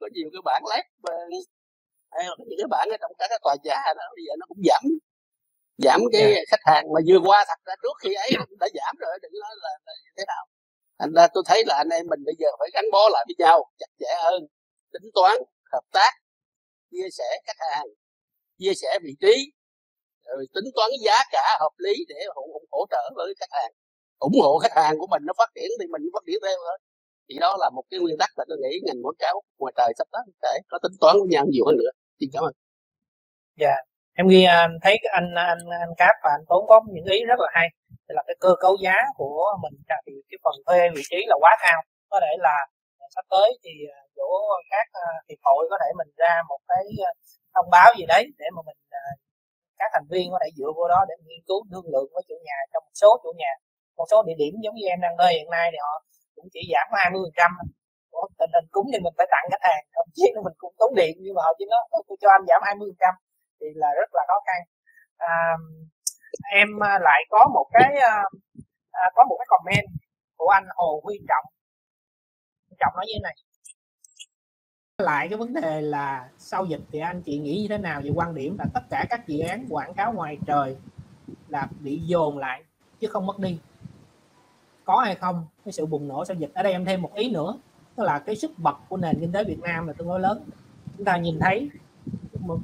có nhiều cái bản led hay là những cái bản ở trong các cái tòa nhà đó bây giờ nó cũng giảm. Giảm cái yeah. khách hàng mà vừa qua thật ra trước khi ấy đã giảm rồi đừng nói là, là như thế nào. Thành ra tôi thấy là anh em mình bây giờ phải gắn bó lại với nhau chặt chẽ hơn. Tính toán hợp tác chia sẻ khách hàng chia sẻ vị trí rồi tính toán giá cả hợp lý để hỗ, hỗ trợ với khách hàng. Ủng hộ khách hàng của mình nó phát triển thì mình phát triển theo thôi. Thì đó là một cái nguyên tắc là tôi nghĩ ngành quảng cáo ngoài trời sắp tới sẽ có tính toán với nhau nhiều hơn nữa. Xin cảm ơn. Dạ yeah em ghi à, anh thấy anh anh anh cáp và anh tốn có những ý rất là hay. Là cái cơ cấu giá của mình thì cái phần thuê vị trí là quá cao có thể là sắp tới thì à, chỗ các à, hiệp hội có thể mình ra một cái à, thông báo gì đấy để mà mình các thành viên có thể dựa vô đó để nghiên cứu thương lượng với chủ nhà. Trong một số chủ nhà một số địa điểm giống như em đang nơi hiện nay thì họ cũng chỉ giảm 20 phần trăm tình hình cúng thì mình phải tặng khách hàng thậm chí mình cũng tốn điện nhưng mà họ chỉ nói tôi cho anh giảm 20 phần trăm. Thì là rất là khó khăn. À, em lại có một cái à, có một cái comment của anh Hồ Huy Trọng. Trọng nói như thế này. Lại cái vấn đề là sau dịch thì anh chị nghĩ như thế nào về quan điểm là tất cả các dự án quảng cáo ngoài trời là bị dồn lại chứ không mất đi? Có hay không? Cái sự bùng nổ sau dịch. Ở đây em thêm một ý nữa đó là cái sức bật của nền kinh tế Việt Nam là tương đối lớn. Chúng ta nhìn thấy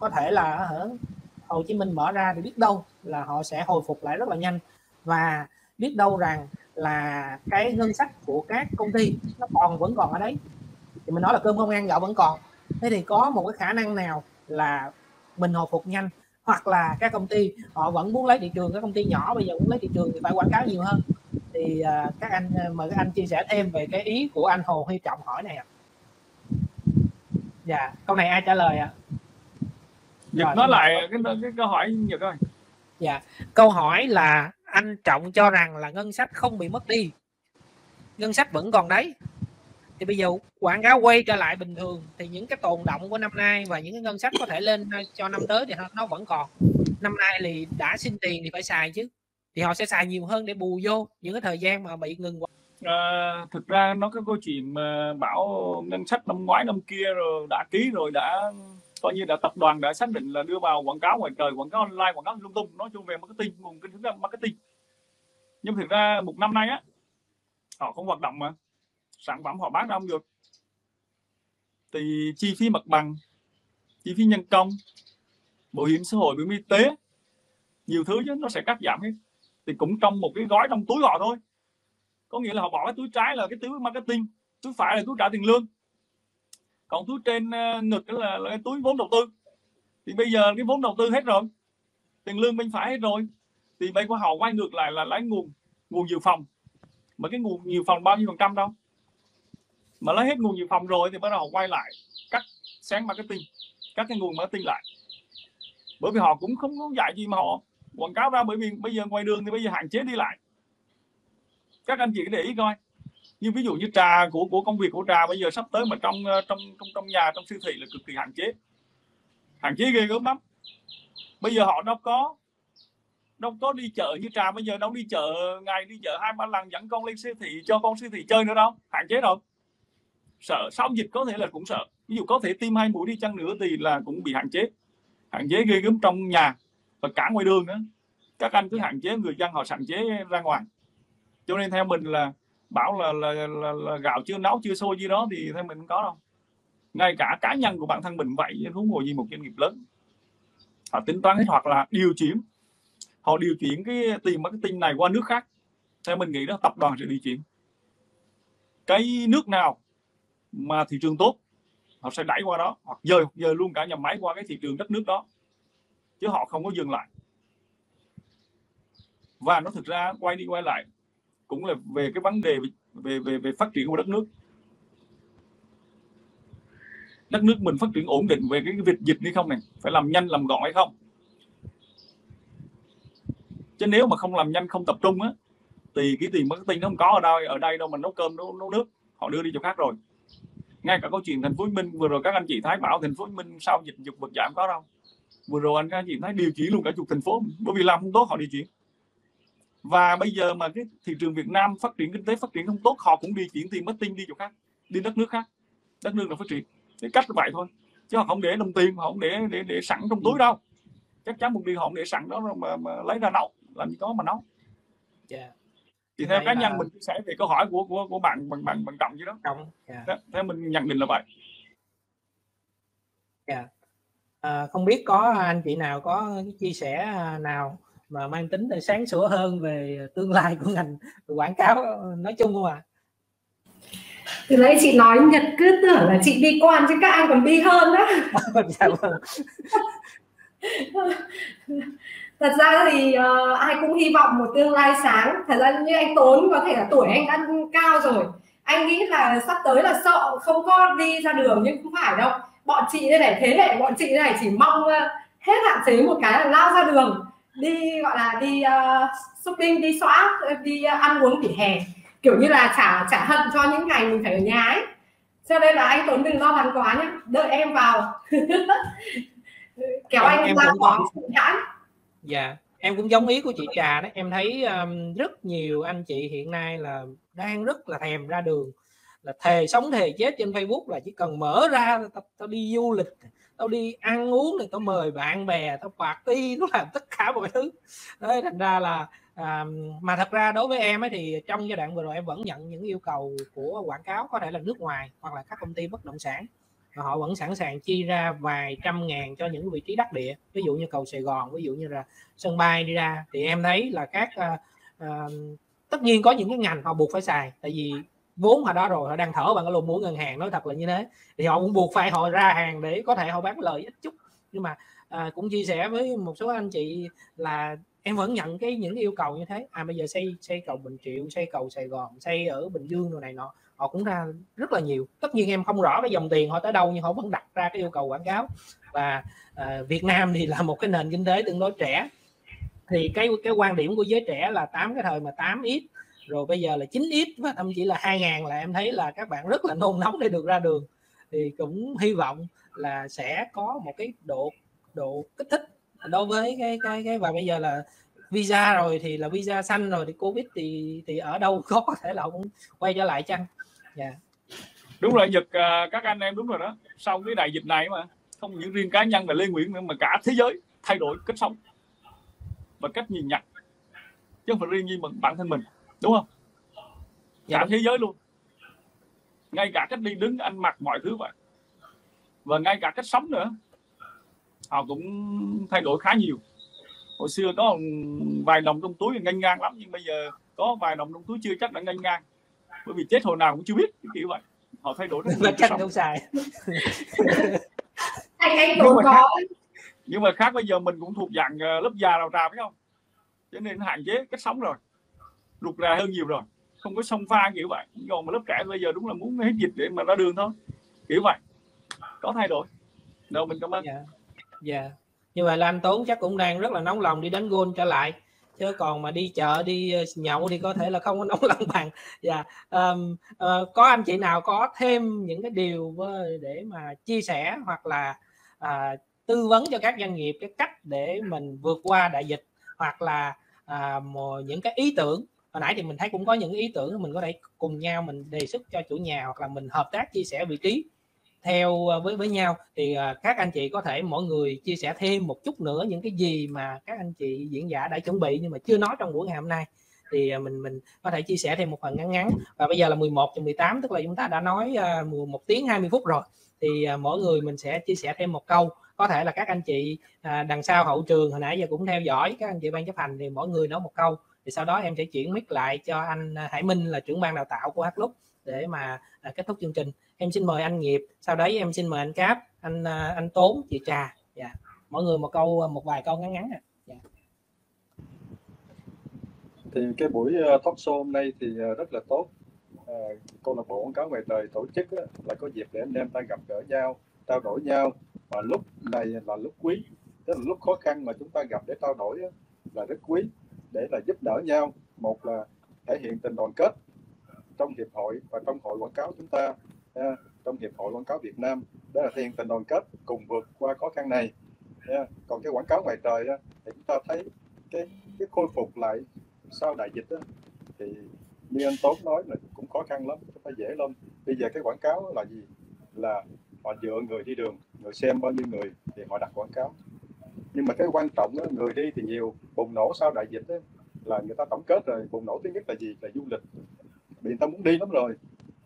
có thể là ở Hồ Chí Minh mở ra thì biết đâu là họ sẽ hồi phục lại rất là nhanh. Và biết đâu rằng là cái ngân sách của các công ty nó còn vẫn còn ở đấy thì mình nói là cơm không ăn gạo vẫn còn thế thì có một cái khả năng nào là mình hồi phục nhanh hoặc là các công ty họ vẫn muốn lấy thị trường các công ty nhỏ bây giờ muốn lấy thị trường thì phải quảng cáo nhiều hơn thì uh, các anh mời các anh chia sẻ thêm về cái ý của anh Hồ Huy Trọng hỏi này ạ. Dạ, câu này ai trả lời ạ? À? Nói lại cái, cái câu hỏi Nhật ơi. Dạ, câu hỏi là anh Trọng cho rằng là ngân sách không bị mất đi. Ngân sách vẫn còn đấy. Thì bây giờ quảng cáo quay trở lại bình thường thì những cái tồn động của năm nay và những cái ngân sách có thể lên cho năm tới thì nó vẫn còn. Năm nay thì đã xin tiền thì phải xài chứ. Thì họ sẽ xài nhiều hơn để bù vô những cái thời gian mà bị ngừng à, thực ra nó cái câu chuyện mà bảo ngân sách năm ngoái năm kia rồi đã ký rồi đã coi như là tập đoàn đã xác định là đưa vào quảng cáo ngoài trời, quảng cáo online, quảng cáo lung tung, nói chung về marketing, nguồn kinh phí marketing. Nhưng thực ra một năm nay á, họ không hoạt động mà. Sản phẩm họ bán ra không được. Thì chi phí mặt bằng, chi phí nhân công, bảo hiểm xã hội, bảo hiểm y tế, nhiều thứ chứ nó sẽ cắt giảm hết. Thì cũng trong một cái gói trong túi họ thôi. Có nghĩa là họ bỏ cái túi trái là cái túi marketing, túi phải là túi trả tiền lương còn túi trên ờ, ngực là, là cái túi vốn đầu tư. Thì bây giờ cái vốn đầu tư hết rồi. Tiền lương bên phải hết rồi. Thì bây giờ họ quay ngược lại là lấy nguồn nguồn dự phòng. Mà cái nguồn nhiều phòng bao nhiêu phần trăm đâu? Mà lấy hết nguồn dự phòng rồi thì bắt đầu họ quay lại cắt sáng marketing các cái nguồn marketing lại. Bởi vì họ cũng không có dạy gì mà họ quảng cáo ra bởi vì bây giờ ngoài đường thì bây giờ hạn chế đi lại. Các anh chị để ý coi như ví dụ như trà của của công việc của trà bây giờ sắp tới mà trong ờ, trong trong trong nhà, trong siêu thị là cực kỳ hạn chế. Hạn chế ghê gớm lắm. Bây giờ họ đâu có đâu có đi chợ như trà bây giờ, đâu đi chợ ngày đi chợ hai ba lần dẫn con lên siêu thị, cho con siêu thị chơi nữa đâu. Hạn chế rồi sợ, sau dịch có thể là cũng sợ. Ví dụ có thể tiêm hai mũi đi chăng nữa thì là cũng bị hạn chế. Hạn chế ghê gớm trong nhà và cả ngoài đường nữa. Các anh cứ hạn chế, người dân họ hạn chế ra ngoài. Cho nên theo mình là bảo là, là, là, là gạo chưa nấu chưa sôi gì đó thì theo mình không có đâu. Ngay cả cá nhân của bản thân mình vậy huống hồ gì một doanh nghiệp lớn. Họ tính toán hết hoặc là điều chuyển. Họ điều chuyển cái tiền marketing này qua nước khác. Theo mình nghĩ đó tập đoàn sẽ điều chuyển. Cái nước nào mà thị trường tốt họ sẽ đẩy qua đó hoặc dời dời luôn cả nhà máy qua cái thị trường đất nước đó. Chứ họ không có dừng lại. Và nó thực ra quay đi quay lại cũng là về cái vấn đề về về về phát triển của đất nước. Đất nước mình phát triển ổn định về cái việc dịch hay không này phải làm nhanh làm gọn hay không? Chứ nếu mà không làm nhanh không tập trung á thì cái tiền marketing nó không có ở đây ở đây đâu mà nấu cơm nấu, nấu nước họ đưa đi chỗ khác rồi. Ngay cả câu chuyện thành phố Hồ Chí Minh vừa rồi các anh chị thấy bảo thành phố Hồ Chí Minh sau dịch dục vật giảm có đâu. Vừa rồi anh các anh chị thấy điều chỉ luôn cả chục thành phố bởi vì làm không tốt họ điều chuyển và bây giờ mà cái thị trường Việt Nam phát triển kinh tế phát triển không tốt họ cũng đi chuyển tiền marketing đi chỗ khác đi đất nước khác. Đất nước là phát triển? Cái cách vậy thôi. Chứ họ không để đồng tiền họ không để để để sẵn trong túi đâu. Chắc chắn một điều họ không để sẵn đó mà, mà lấy ra nấu làm gì có mà nấu. Yeah. thì theo cá nhân là... mình chia sẻ về câu hỏi của của của bạn bằng bằng bằng trọng chứ đó. Trọng yeah. theo mình nhận định là vậy. Yeah. à, không biết có anh chị nào có chia sẻ nào mà mang tính để sáng sủa hơn về tương lai của ngành quảng cáo nói chung không ạ? À? từ nãy chị nói nhật cứ tưởng là chị bi quan chứ các anh còn bi hơn đó dạ vâng. thật ra thì uh, ai cũng hy vọng một tương lai sáng. Thật ra như anh tốn có thể là tuổi anh đã cao rồi. Anh nghĩ là sắp tới là sợ không có đi ra đường nhưng không phải đâu. Bọn chị đây này thế hệ bọn chị đây này chỉ mong uh, hết hạn chế một cái là lao ra đường đi gọi là đi uh, shopping đi xóa đi uh, ăn uống nghỉ hè. Kiểu như là trả trả hận cho những ngày mình phải ở nhà ấy. Cho nên là anh Tuấn đừng lo lắng quá nhé đợi em vào. Kéo anh em ra bỏ hãn dạ em cũng giống ý của chị trà đó. Em thấy um, rất nhiều anh chị hiện nay là đang rất là thèm ra đường là thề sống thề chết trên Facebook là chỉ cần mở ra tao, tao đi du lịch tao đi ăn uống này tao mời bạn bè tao party nó làm tất cả mọi thứ. Đấy thành ra là à, mà thật ra đối với em ấy thì trong giai đoạn vừa rồi em vẫn nhận những yêu cầu của quảng cáo có thể là nước ngoài hoặc là các công ty bất động sản. Và họ vẫn sẵn sàng chi ra vài trăm ngàn cho những vị trí đắc địa ví dụ như cầu Sài Gòn ví dụ như là sân bay đi ra. Thì em thấy là các uh, uh, tất nhiên có những cái ngành họ buộc phải xài tại vì vốn họ đó rồi họ đang thở bằng cái lùm mũi ngân hàng nói thật là như thế. Thì họ cũng buộc phải họ ra hàng để có thể họ bán lời ít chút. Nhưng mà à, cũng chia sẻ với một số anh chị là em vẫn nhận cái những yêu cầu như thế. À bây giờ xây xây cầu Bình Triệu xây cầu Sài Gòn xây ở Bình Dương rồi này nọ họ cũng ra rất là nhiều. Tất nhiên em không rõ cái dòng tiền họ tới đâu nhưng họ vẫn đặt ra cái yêu cầu quảng cáo. Và à, Việt Nam thì là một cái nền kinh tế tương đối trẻ. Thì cái cái quan điểm của giới trẻ là tám cái thời mà 8 ít rồi bây giờ là 9 ít và thậm chí là 2 ngàn là em thấy là các bạn rất là nôn nóng để được ra đường. Thì cũng hy vọng là sẽ có một cái độ độ kích thích. Đối với cái cái cái, và bây giờ là visa rồi thì là visa xanh rồi thì covid thì thì ở đâu có thể là cũng quay trở lại chăng? Dạ. Yeah. đúng rồi, nhật à, các anh em đúng rồi đó. Sau cái đại dịch này mà, không những riêng cá nhân và lê nguyễn nữa, mà cả thế giới thay đổi cách sống. Và cách nhìn nhận, chứ không phải riêng như bản thân mình đúng không? Dạ cả thế giới luôn. Ngay cả cách đi đứng ăn mặc mọi thứ vậy. Và ngay cả cách sống nữa. Họ cũng thay đổi khá nhiều. Hồi xưa có vài đồng trong túi nganh ngang lắm nhưng bây giờ có vài đồng trong túi chưa chắc đã nganh ngang. Bởi vì chết hồi nào cũng chưa biết kiểu vậy. Họ thay đổi rất nhiều chắc không xài. Anh anh cũng có. Nhưng mà khác bây giờ mình cũng thuộc dạng ờ, lớp già đào trà phải không? Cho nên hạn chế cách sống rồi rụt rè hơn nhiều rồi. Không có song pha kiểu vậy. Còn mà lớp trẻ bây giờ đúng là muốn hết dịch để mà ra đường thôi. Kiểu vậy. Có thay đổi. Đâu mình cảm ơn. Dạ. Yeah. yeah như vậy là anh Tốn chắc cũng đang rất là nóng lòng đi đánh gôn trở lại. Chứ còn mà đi chợ đi ờ, nhậu thì có thể là không có nóng lòng bằng dạ. Um, uh, có anh chị nào có thêm những cái điều để mà chia sẻ hoặc là uh, tư vấn cho các doanh nghiệp cái cách để mình vượt qua đại dịch hoặc là uh, những cái ý tưởng hồi nãy thì mình thấy cũng có những ý tưởng mình có thể cùng nhau mình đề xuất cho chủ nhà hoặc là mình hợp tác chia sẻ vị trí theo ờ, với với nhau. Thì ờ, các anh chị có thể mỗi người chia sẻ thêm một chút nữa những cái gì mà các anh chị diễn giả đã chuẩn bị nhưng mà chưa nói trong buổi ngày hôm nay. Thì ờ, mình mình có thể chia sẻ thêm một phần ngắn ngắn. Và bây giờ là 11 cho 18 tức là chúng ta đã nói một tiếng 20 phút rồi. Thì mỗi người mình sẽ chia sẻ thêm một câu. Có thể là các anh chị à, đằng sau hậu trường hồi nãy giờ cũng theo dõi, các anh chị ban chấp hành thì mỗi người nói một câu thì sau đó em sẽ chuyển mic lại cho anh à, Hải Minh là trưởng ban đào tạo của H lúc để mà à, kết thúc chương trình. Em xin mời anh nghiệp sau đấy em xin mời anh cáp anh à, anh tốn chị trà. Dạ. Mọi người một câu à, một vài câu ngắn ngắn à. dạ. thì cái buổi à, talk show hôm nay thì rất là tốt. À, câu lạc bộ quảng cáo ngoài trời tổ chức á, là có dịp để anh em ta gặp gỡ nhau trao đổi nhau. Và lúc này là lúc quý tức là lúc khó khăn mà chúng ta gặp để trao đổi á, là rất quý để là giúp đỡ nhau. Một là thể hiện tình đoàn kết trong hiệp hội và trong hội quảng cáo chúng ta trong hiệp hội quảng cáo Việt Nam. Đó là thể hiện tình đoàn kết, cùng vượt qua khó khăn này còn cái quảng cáo ngoài trời thì chúng ta thấy cái cái khôi phục lại sau đại dịch thì như anh Tốt nói là cũng khó khăn lắm chúng ta dễ lắm. Bây giờ cái quảng cáo là gì? Là họ dựa người đi đường, người xem bao nhiêu người thì họ đặt quảng cáo nhưng mà cái quan trọng đó, người đi thì nhiều. Bùng nổ sau đại dịch đó, là người ta tổng kết rồi. Bùng nổ thứ nhất là gì? Là du lịch. Vì người ta muốn đi lắm rồi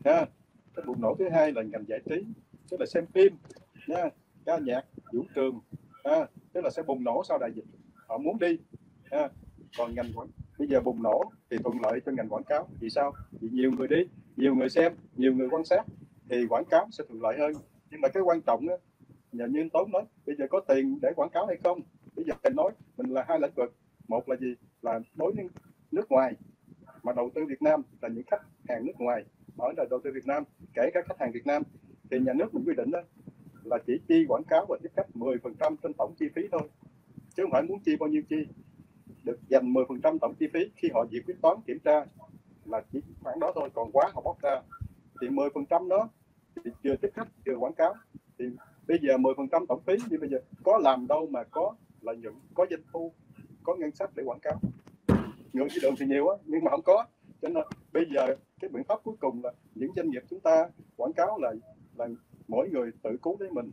ha cái bùng nổ thứ hai là ngành giải trí tức là xem phim nha. Ca nhạc vũ trường ha tức là sẽ bùng nổ sau đại dịch. Họ muốn đi ha còn ngành quảng bây giờ bùng nổ thì thuận lợi cho ngành quảng cáo. Vì sao? Vì nhiều người đi nhiều người xem nhiều người quan sát thì quảng cáo sẽ thuận lợi hơn. Nhưng mà cái quan trọng đó, nhà như anh Tốn nói, bây giờ có tiền để quảng cáo hay không? Bây giờ mình nói, mình là hai lĩnh vực, một là gì? Là đối với nước ngoài, mà đầu tư Việt Nam là những khách hàng nước ngoài. Ở là đầu tư Việt Nam, kể cả khách hàng Việt Nam, thì nhà nước mình quy định đó là chỉ chi quảng cáo và tiếp khách 10% trên tổng chi phí thôi, chứ không phải muốn chi bao nhiêu chi. Được dành 10% tổng chi phí khi họ duyệt quyết toán kiểm tra là chỉ khoảng đó thôi, còn quá họ bóc ra. Thì 10% đó thì chưa tiếp khách, chưa quảng cáo, thì bây giờ 10% tổng phí như bây giờ có làm đâu mà có lợi nhuận, có doanh thu, có ngân sách để quảng cáo. Người đi đường thì nhiều á, nhưng mà không có. Cho nên bây giờ cái biện pháp cuối cùng là những doanh nghiệp chúng ta quảng cáo là là mỗi người tự cứu lấy mình.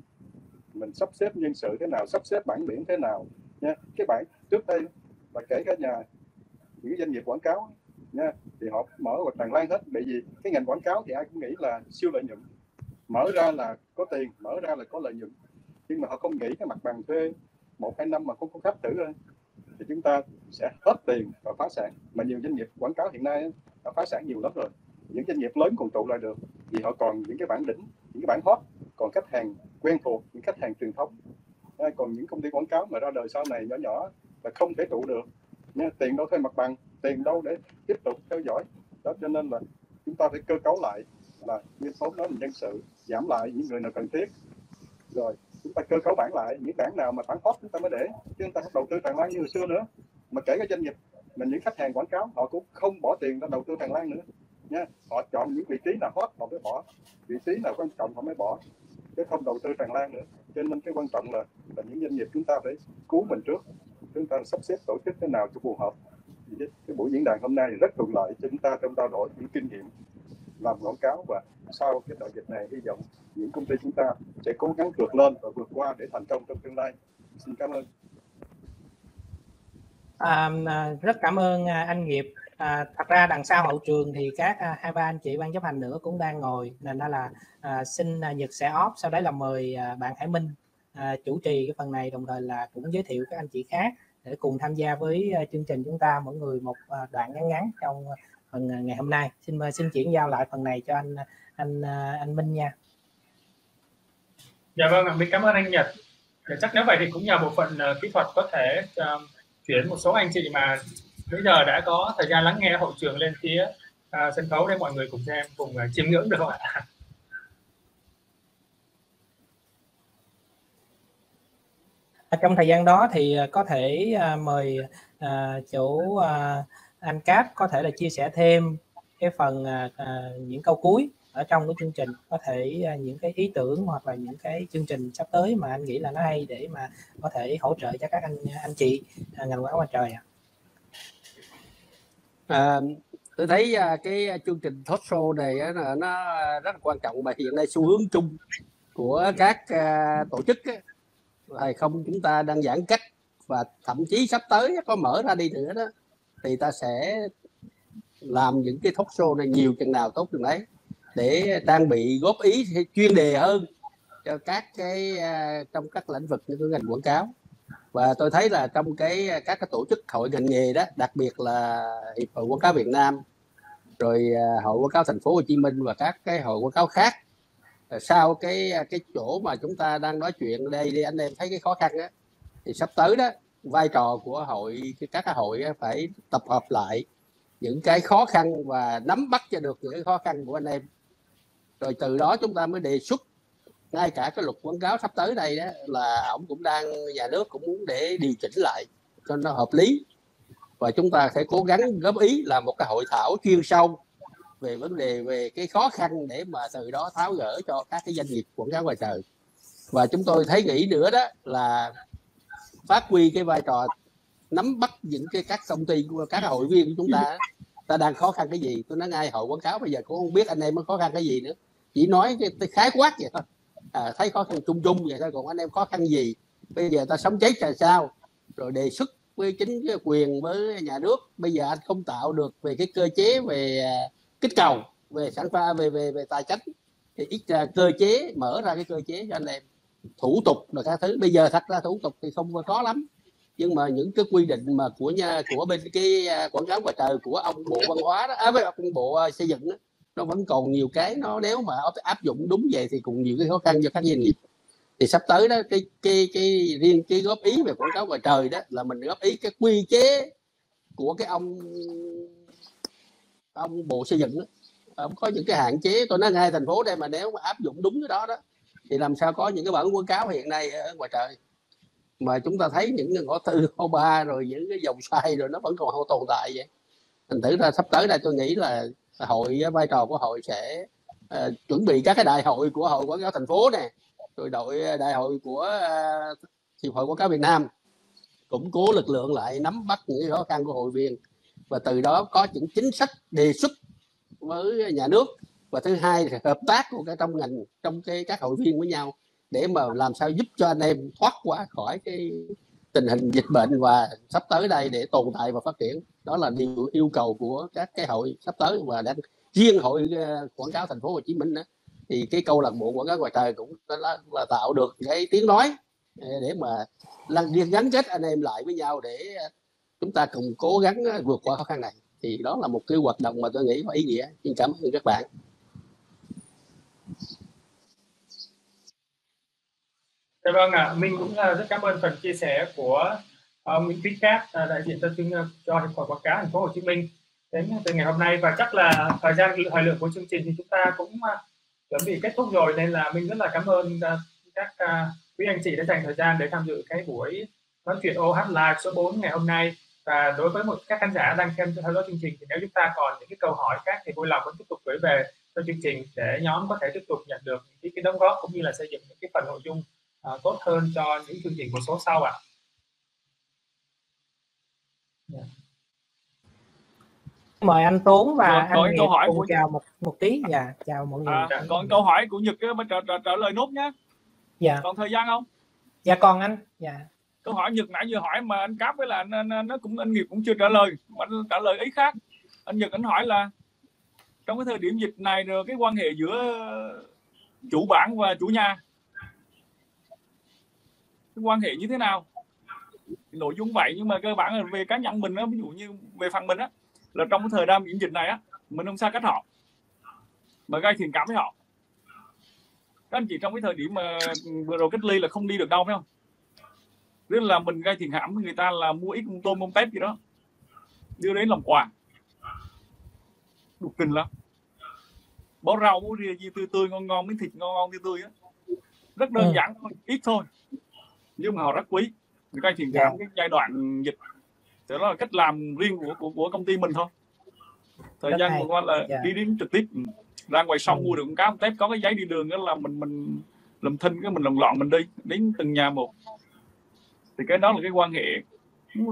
Mình sắp xếp nhân sự thế nào, sắp xếp bản biển thế nào, nha. Cái bản trước đây là kể cả nhà, những doanh nghiệp quảng cáo, nha, thì họ mở hoặc tràn lan hết. Bởi vì cái ngành quảng cáo thì ai cũng nghĩ là siêu lợi nhuận mở ra là có tiền, mở ra là có lợi nhuận. Nhưng mà họ không nghĩ cái mặt bằng thuê một hai năm mà không có khách thử thôi. Thì chúng ta sẽ hết tiền và phá sản. Mà nhiều doanh nghiệp quảng cáo hiện nay đã phá sản nhiều lắm rồi. Những doanh nghiệp lớn còn trụ lại được vì họ còn những cái bản đỉnh những cái bản hot, còn khách hàng quen thuộc, những khách hàng truyền thống. Còn những công ty quảng cáo mà ra đời sau này nhỏ nhỏ là không thể trụ được. Nha tiền đâu thuê mặt bằng, tiền đâu để tiếp tục theo dõi. Đó, cho nên là chúng ta phải cơ cấu lại là như số nói mình nhân sự, giảm lại những người nào cần thiết. Rồi, chúng ta cơ cấu bản lại, những bản nào mà bản hot chúng ta mới để, chứ chúng ta không đầu tư tràn lan như hồi xưa nữa. Mà kể cả doanh nghiệp, mà những khách hàng quảng cáo, họ cũng không bỏ tiền ra đầu tư tràn lan nữa. Nha, họ chọn những vị trí nào hot, họ mới bỏ. Vị trí nào quan trọng, họ mới bỏ. Chứ không đầu tư tràn lan nữa. Cho nên cái quan trọng là là những doanh nghiệp chúng ta phải cứu mình trước. Chúng ta sắp xếp tổ chức thế nào cho phù hợp. Cái buổi diễn đàn hôm nay rất thuận lợi cho chúng ta trong trao đổi những kinh nghiệm làm quảng cáo và sau cái đại dịch này hy vọng những công ty chúng ta sẽ cố gắng vượt lên và vượt qua để thành công trong tương lai. Xin cảm ơn. À, à rất cảm ơn à, anh nghiệp. À, thật ra đằng sau hậu trường thì các à, hai ba anh chị ban chấp hành nữa cũng đang ngồi. Nên đó là à, xin à, nhật sẽ off. Sau đấy là mời à, bạn Hải Minh à, chủ trì cái phần này đồng thời là cũng giới thiệu các anh chị khác để cùng tham gia với à, chương trình chúng ta. Mỗi người một à, đoạn ngắn ngắn trong phần uh, ngày hôm nay. Xin mời xin chuyển giao lại phần này cho anh anh uh, anh Minh nha. Dạ vâng mình cảm ơn anh Nhật. Chắc nếu vậy thì cũng nhờ bộ phận kỹ thuật có thể uh, chuyển một số anh chị mà bây giờ đã có thời gian lắng nghe hậu trường lên phía uh, sân khấu để mọi người cùng xem cùng uh, chiêm ngưỡng được không ạ? Trong thời gian đó thì có thể mời uh, chủ uh, anh Cáp có thể là chia sẻ thêm cái phần à, à, những câu cuối ở trong cái chương trình có thể à, những cái ý tưởng hoặc là những cái chương trình sắp tới mà anh nghĩ là nó hay để mà có thể hỗ trợ cho các anh anh chị à, ngành quảng cáo trời ạ. À, tôi thấy à, cái chương trình talk show này uh, nó rất là quan trọng và hiện nay xu hướng chung của các à, tổ chức hay không chúng ta đang giãn cách và thậm chí sắp tới có mở ra đi nữa đó thì ta sẽ làm những cái talk show này nhiều chừng nào tốt chừng đấy, để trang bị góp ý chuyên đề hơn cho các cái à, trong các lĩnh vực như ngành quảng cáo. Và tôi thấy là trong cái à, các cái tổ chức hội ngành nghề đó, đặc biệt là hiệp hội quảng cáo Việt Nam, rồi à, hội quảng cáo thành phố Hồ Chí Minh và các cái hội quảng cáo khác sau cái cái chỗ mà chúng ta đang nói chuyện đây đi, anh em thấy cái khó khăn á, thì sắp tới đó vai trò của hội các cái hội phải tập hợp lại những cái khó khăn và nắm bắt cho được những cái khó khăn của anh em. Rồi từ đó chúng ta mới đề xuất, ngay cả cái luật quảng cáo sắp tới đây đó là ông cũng đang, nhà nước cũng muốn để điều chỉnh lại cho nó hợp lý. Và chúng ta phải cố gắng góp ý là một cái hội thảo chuyên sâu về vấn đề, về cái khó khăn để mà từ đó tháo gỡ cho các cái doanh nghiệp quảng cáo ngoài trời. Và chúng tôi thấy nghĩ nữa đó là phát huy cái vai trò nắm bắt những cái các công ty của các hội viên của chúng ta. Ta đang khó khăn cái gì? Tôi nói ngay hội quảng cáo bây giờ cũng không biết anh em mới khó khăn cái gì nữa. Chỉ nói cái khái quát vậy thôi. À, thấy khó khăn chung chung vậy thôi còn anh em khó khăn gì? Bây giờ ta sống chết là sao? Rồi đề xuất với chính cái quyền với nhà nước. Bây giờ anh không tạo được về cái cơ chế về à, kích cầu về sản phẩm về về về tài chính. Thì ít ra cơ chế mở ra cái cơ chế cho anh em thủ tục rồi các thứ. Bây giờ thật ra thủ tục thì không có lắm. Nhưng mà những cái quy định mà của nhà của bên cái à, quảng cáo ngoài trời của ông bộ văn hóa đó à, với ông bộ à, xây dựng đó, nó vẫn còn nhiều cái nó nếu mà áp dụng đúng vậy thì cũng nhiều cái khó khăn cho các doanh nghiệp. Thì sắp tới đó cái cái cái riêng cái góp ý về quảng cáo ngoài trời đó là mình góp ý cái quy chế của cái ông ông bộ xây dựng đó. Ông có những cái hạn chế tôi nói ngay thành phố đây mà nếu mà áp dụng đúng cái đó đó thì làm sao có những cái bản quảng cáo hiện nay ở ngoài trời? Mà chúng ta thấy những cái ngõ tư ngõ ba rồi những cái dòng sai rồi nó vẫn còn không tồn tại vậy. Thành thử ra sắp tới đây tôi nghĩ là hội vai trò của hội sẽ uh, chuẩn bị các cái đại hội của hội quảng cáo thành phố này rồi đội ờ, đại hội của uh, hiệp hội quảng cáo Việt Nam. Củng cố lực lượng lại nắm bắt những khó khăn của hội viên. Và từ đó có những chính sách đề xuất với nhà nước và thứ hai là hợp tác của cái trong ngành trong cái các hội viên với nhau để mà làm sao giúp cho anh em thoát qua khỏi cái tình hình dịch bệnh và sắp tới đây để tồn tại và phát triển. Đó là điều yêu cầu của các cái hội sắp tới và đang riêng hội ờ, quảng cáo thành phố Hồ Chí Minh đó thì cái câu lạc bộ quảng cáo ngoài trời cũng là, là tạo được cái tiếng nói ờ, để mà lần điên gắn kết anh em lại với nhau để ờ, chúng ta cùng cố gắng vượt qua khó khăn này. Thì đó là một cái hoạt động mà tôi nghĩ có ý nghĩa. Xin cảm ơn các bạn. Dạ vâng ạ, à, Minh cũng rất cảm ơn phần chia sẻ của ông Nguyễn Quý Cát, uh, đại diện cho chương cho hiệp hội quảng cáo thành phố Hồ Chí Minh đến từ ngày hôm nay. Và chắc là thời gian thời lượng của chương trình thì chúng ta cũng uh, chuẩn bị kết thúc rồi nên là mình rất là cảm ơn các quý anh chị đã dành thời gian để tham dự cái buổi nói chuyện OH Live số 4 ngày hôm nay. Và đối với một các khán giả đang xem theo dõi chương trình thì nếu chúng ta còn những cái câu hỏi khác thì vui lòng vẫn tiếp tục gửi về cho chương trình để nhóm có thể tiếp tục nhận được những cái đóng góp cũng như là xây dựng những cái phần nội dung uh, tốt hơn cho những chương trình của số sau ạ. À. Yeah. mời anh Tuấn và Rồi, anh có câu hỏi của chào một một tí. Dạ chào mọi người. À, còn câu hỏi của Nhật trả, trả, trả lời nốt nhé dạ. Còn thời gian không? Dạ còn anh. Dạ. Câu hỏi Nhật nãy giờ hỏi mà anh cáp với là anh, anh, anh nó cũng anh nghiệp cũng chưa trả lời mà anh trả lời ý khác. Anh Nhật anh hỏi là trong cái thời điểm dịch này rồi, cái quan hệ giữa chủ bản và chủ nhà, cái quan hệ như thế nào? Nội dung vậy, nhưng mà cơ bản là về cá nhân mình á, ví dụ như về phần mình á, là trong cái thời gian diễn dịch này á, mình không xa cách họ, mà gây thiện cảm với họ. Các anh chị trong cái thời điểm mà vừa rồi cách ly là không đi được đâu, phải không? Tức là mình gây thiện cảm với người ta là mua ít con tôm con tép gì đó, đưa đến làm quà đục kinh lắm. Bó rau bó ria gì tươi tươi ngon ngon miếng thịt ngon ngon tươi tươi á. Rất đơn ừ. giản thôi ít thôi. Nhưng mà họ rất quý. Người ta thiện cảm cái giai đoạn dịch. Thì đó là cách làm riêng của của, của công ty mình thôi. Thời rất gian vừa qua là yeah. Dạ. đi đến trực tiếp. Ra ngoài sông ừ. mua được con cá con tép có cái giấy đi đường đó là mình mình làm thinh cái mình lòng lọn mình đi đến từng nhà một. Thì cái đó là cái quan hệ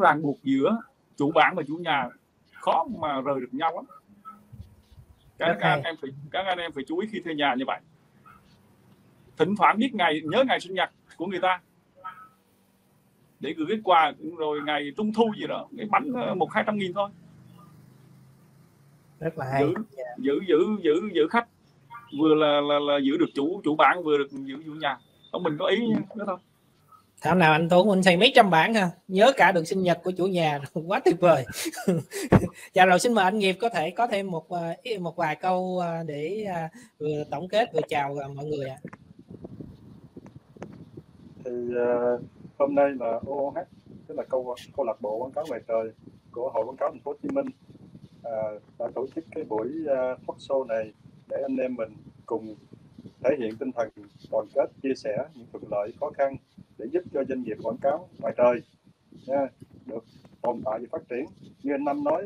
ràng buộc giữa chủ bản và chủ nhà. Khó mà rời được nhau lắm các, các anh em phải các anh em phải chú ý khi thuê nhà như vậy. Thỉnh thoảng biết ngày nhớ ngày sinh nhật của người ta. Để gửi kết quà rồi ngày trung thu gì đó cái bánh một hai trăm nghìn thôi. Rất là hay. Giữ yeah. Giữ giữ giữ giữ khách. Vừa là, là là giữ được chủ chủ bản vừa được giữ chủ nhà. Ông mình có ý đó thôi thảo nào anh Tuấn anh xây mấy trăm bản ha? Nhớ cả được sinh nhật của chủ nhà. Quá tuyệt vời. Dạ rồi xin mời anh nghiệp có thể có thêm một à, một vài câu à, để à, vừa tổng kết vừa chào mọi người ạ. Thì uh, hôm nay là OOH tức là câu câu lạc bộ quảng cáo ngoài trời của hội quảng cáo thành phố Hồ Chí Minh uh, đã tổ chức cái buổi uh, talk show này để anh em mình cùng thể hiện tinh thần đoàn kết chia sẻ những thuận lợi khó khăn để giúp cho doanh nghiệp quảng cáo ngoài trời nha, được tồn tại và phát triển. Như anh Năm nói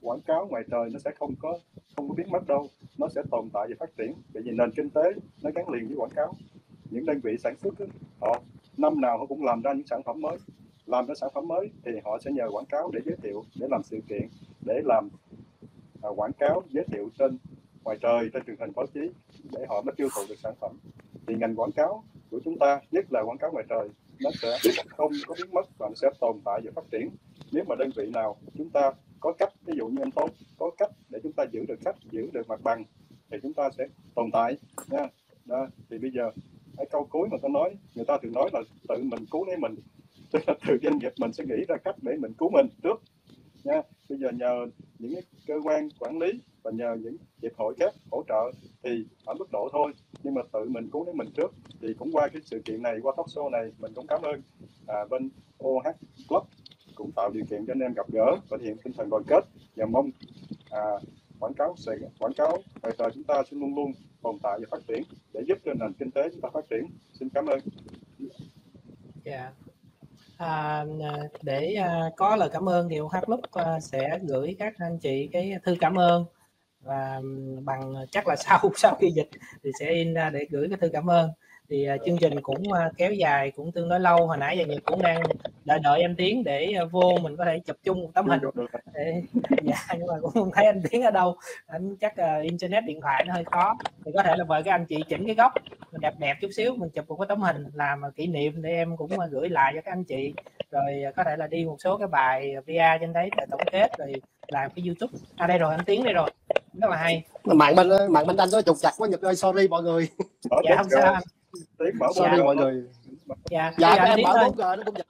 quảng cáo ngoài trời nó sẽ không có không có biến mất đâu nó sẽ tồn tại và phát triển. Bởi vì nền kinh tế nó gắn liền với quảng cáo. Những đơn vị sản xuất họ năm nào họ cũng làm ra những sản phẩm mới. Làm ra sản phẩm mới thì họ sẽ nhờ quảng cáo để giới thiệu để làm sự kiện để làm à, quảng cáo giới thiệu trên ngoài trời trên truyền hình báo chí để họ mới tiêu thụ được sản phẩm. Thì ngành quảng cáo của chúng ta, nhất là quảng cáo ngoài trời, nó sẽ không có biến mất và nó sẽ tồn tại và phát triển. Nếu mà đơn vị nào chúng ta có cách, ví dụ như anh tốt có cách để chúng ta giữ được khách, giữ được mặt bằng, thì chúng ta sẽ tồn tại, nha. Đó. thì bây giờ, cái câu cuối mà tôi nói, người ta thường nói là tự mình cứu lấy mình. Tức là từ doanh nghiệp mình sẽ nghĩ ra cách để mình cứu mình trước nha bây giờ nhờ những cái cơ quan quản lý và nhờ những hiệp hội khác hỗ trợ thì ở mức độ thôi. Nhưng mà tự mình cứu lấy mình trước thì cũng qua cái sự kiện này qua talk show này mình cũng cảm ơn à, bên OH Club cũng tạo điều kiện cho anh em gặp gỡ và thể hiện tinh thần đoàn kết và mong à, quảng cáo sẽ quảng cáo ngoài trời chúng ta sẽ luôn luôn tồn tại và phát triển để giúp cho nền kinh tế chúng ta phát triển. Xin cảm ơn. Yeah. À, à, để à, có lời cảm ơn thì OH Club à, sẽ gửi các anh chị cái thư cảm ơn. Và bằng à, chắc là sau sau khi dịch thì sẽ in ra để gửi cái thư cảm ơn. Thì à, chương trình cũng à, kéo dài cũng tương đối lâu hồi nãy giờ cũng đang đợi đợi em tiến để uh, vô mình có thể chụp chung một tấm hình. Để, dạ nhưng mà cũng không thấy anh tiến ở đâu. Anh chắc uh, internet điện thoại nó hơi khó. Thì có thể là mời các anh chị chỉnh cái góc đẹp đẹp chút xíu mình chụp một cái tấm hình làm kỷ niệm để em cũng uh, gửi lại cho các anh chị. Rồi có thể là đi một số cái bài VR trên đấy để tổng kết rồi làm cái youtube. À đây rồi anh tiến đây rồi. Rất là hay. Mạng bên mạng bên anh nó trục chặt quá nhật ơi sorry mọi người. Dạ không sao. tiếng bảo sorry mọi người. Dạ dạ dạ em bảo thôi. 4G nó cũng vậy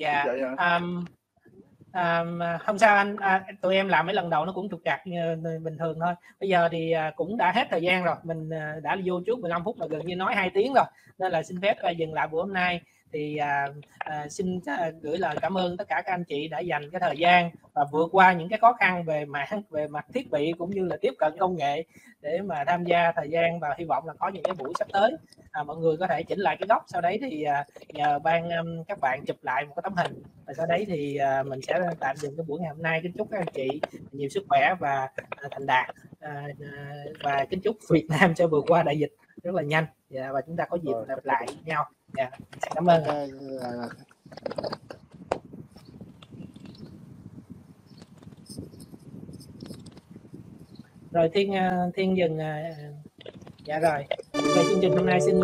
dạ. Hả? um, um, không sao anh. À, tụi em làm mấy lần đầu nó cũng trục trặc như bình thường thôi. Bây giờ thì à, cũng đã hết thời gian rồi. Mình à, đã vô trước 15 phút là gần như nói hai tiếng rồi. Nên là xin phép à, dừng lại buổi hôm nay thì à, à, xin à, gửi lời cảm ơn tất cả các anh chị đã dành cái thời gian và vượt qua những cái khó khăn về mạng về mặt thiết bị cũng như là tiếp cận công nghệ để mà tham gia thời gian và hy vọng là có những cái buổi sắp tới. À, mọi người có thể chỉnh lại cái góc sau đấy thì à, nhờ ban um, các bạn chụp lại một cái tấm hình. Và sau đấy thì à, mình sẽ tạm dừng cái buổi ngày hôm nay. Kính chúc các anh chị nhiều sức khỏe và à, thành đạt. À, à, và kính chúc Việt Nam sẽ vượt qua đại dịch rất là nhanh. Dạ, và chúng ta có dịp gặp lại nhau dạ cảm ơn. Ờ, rồi thiên ờ, thiên dừng ờ, dạ rồi. Về chương trình hôm nay xin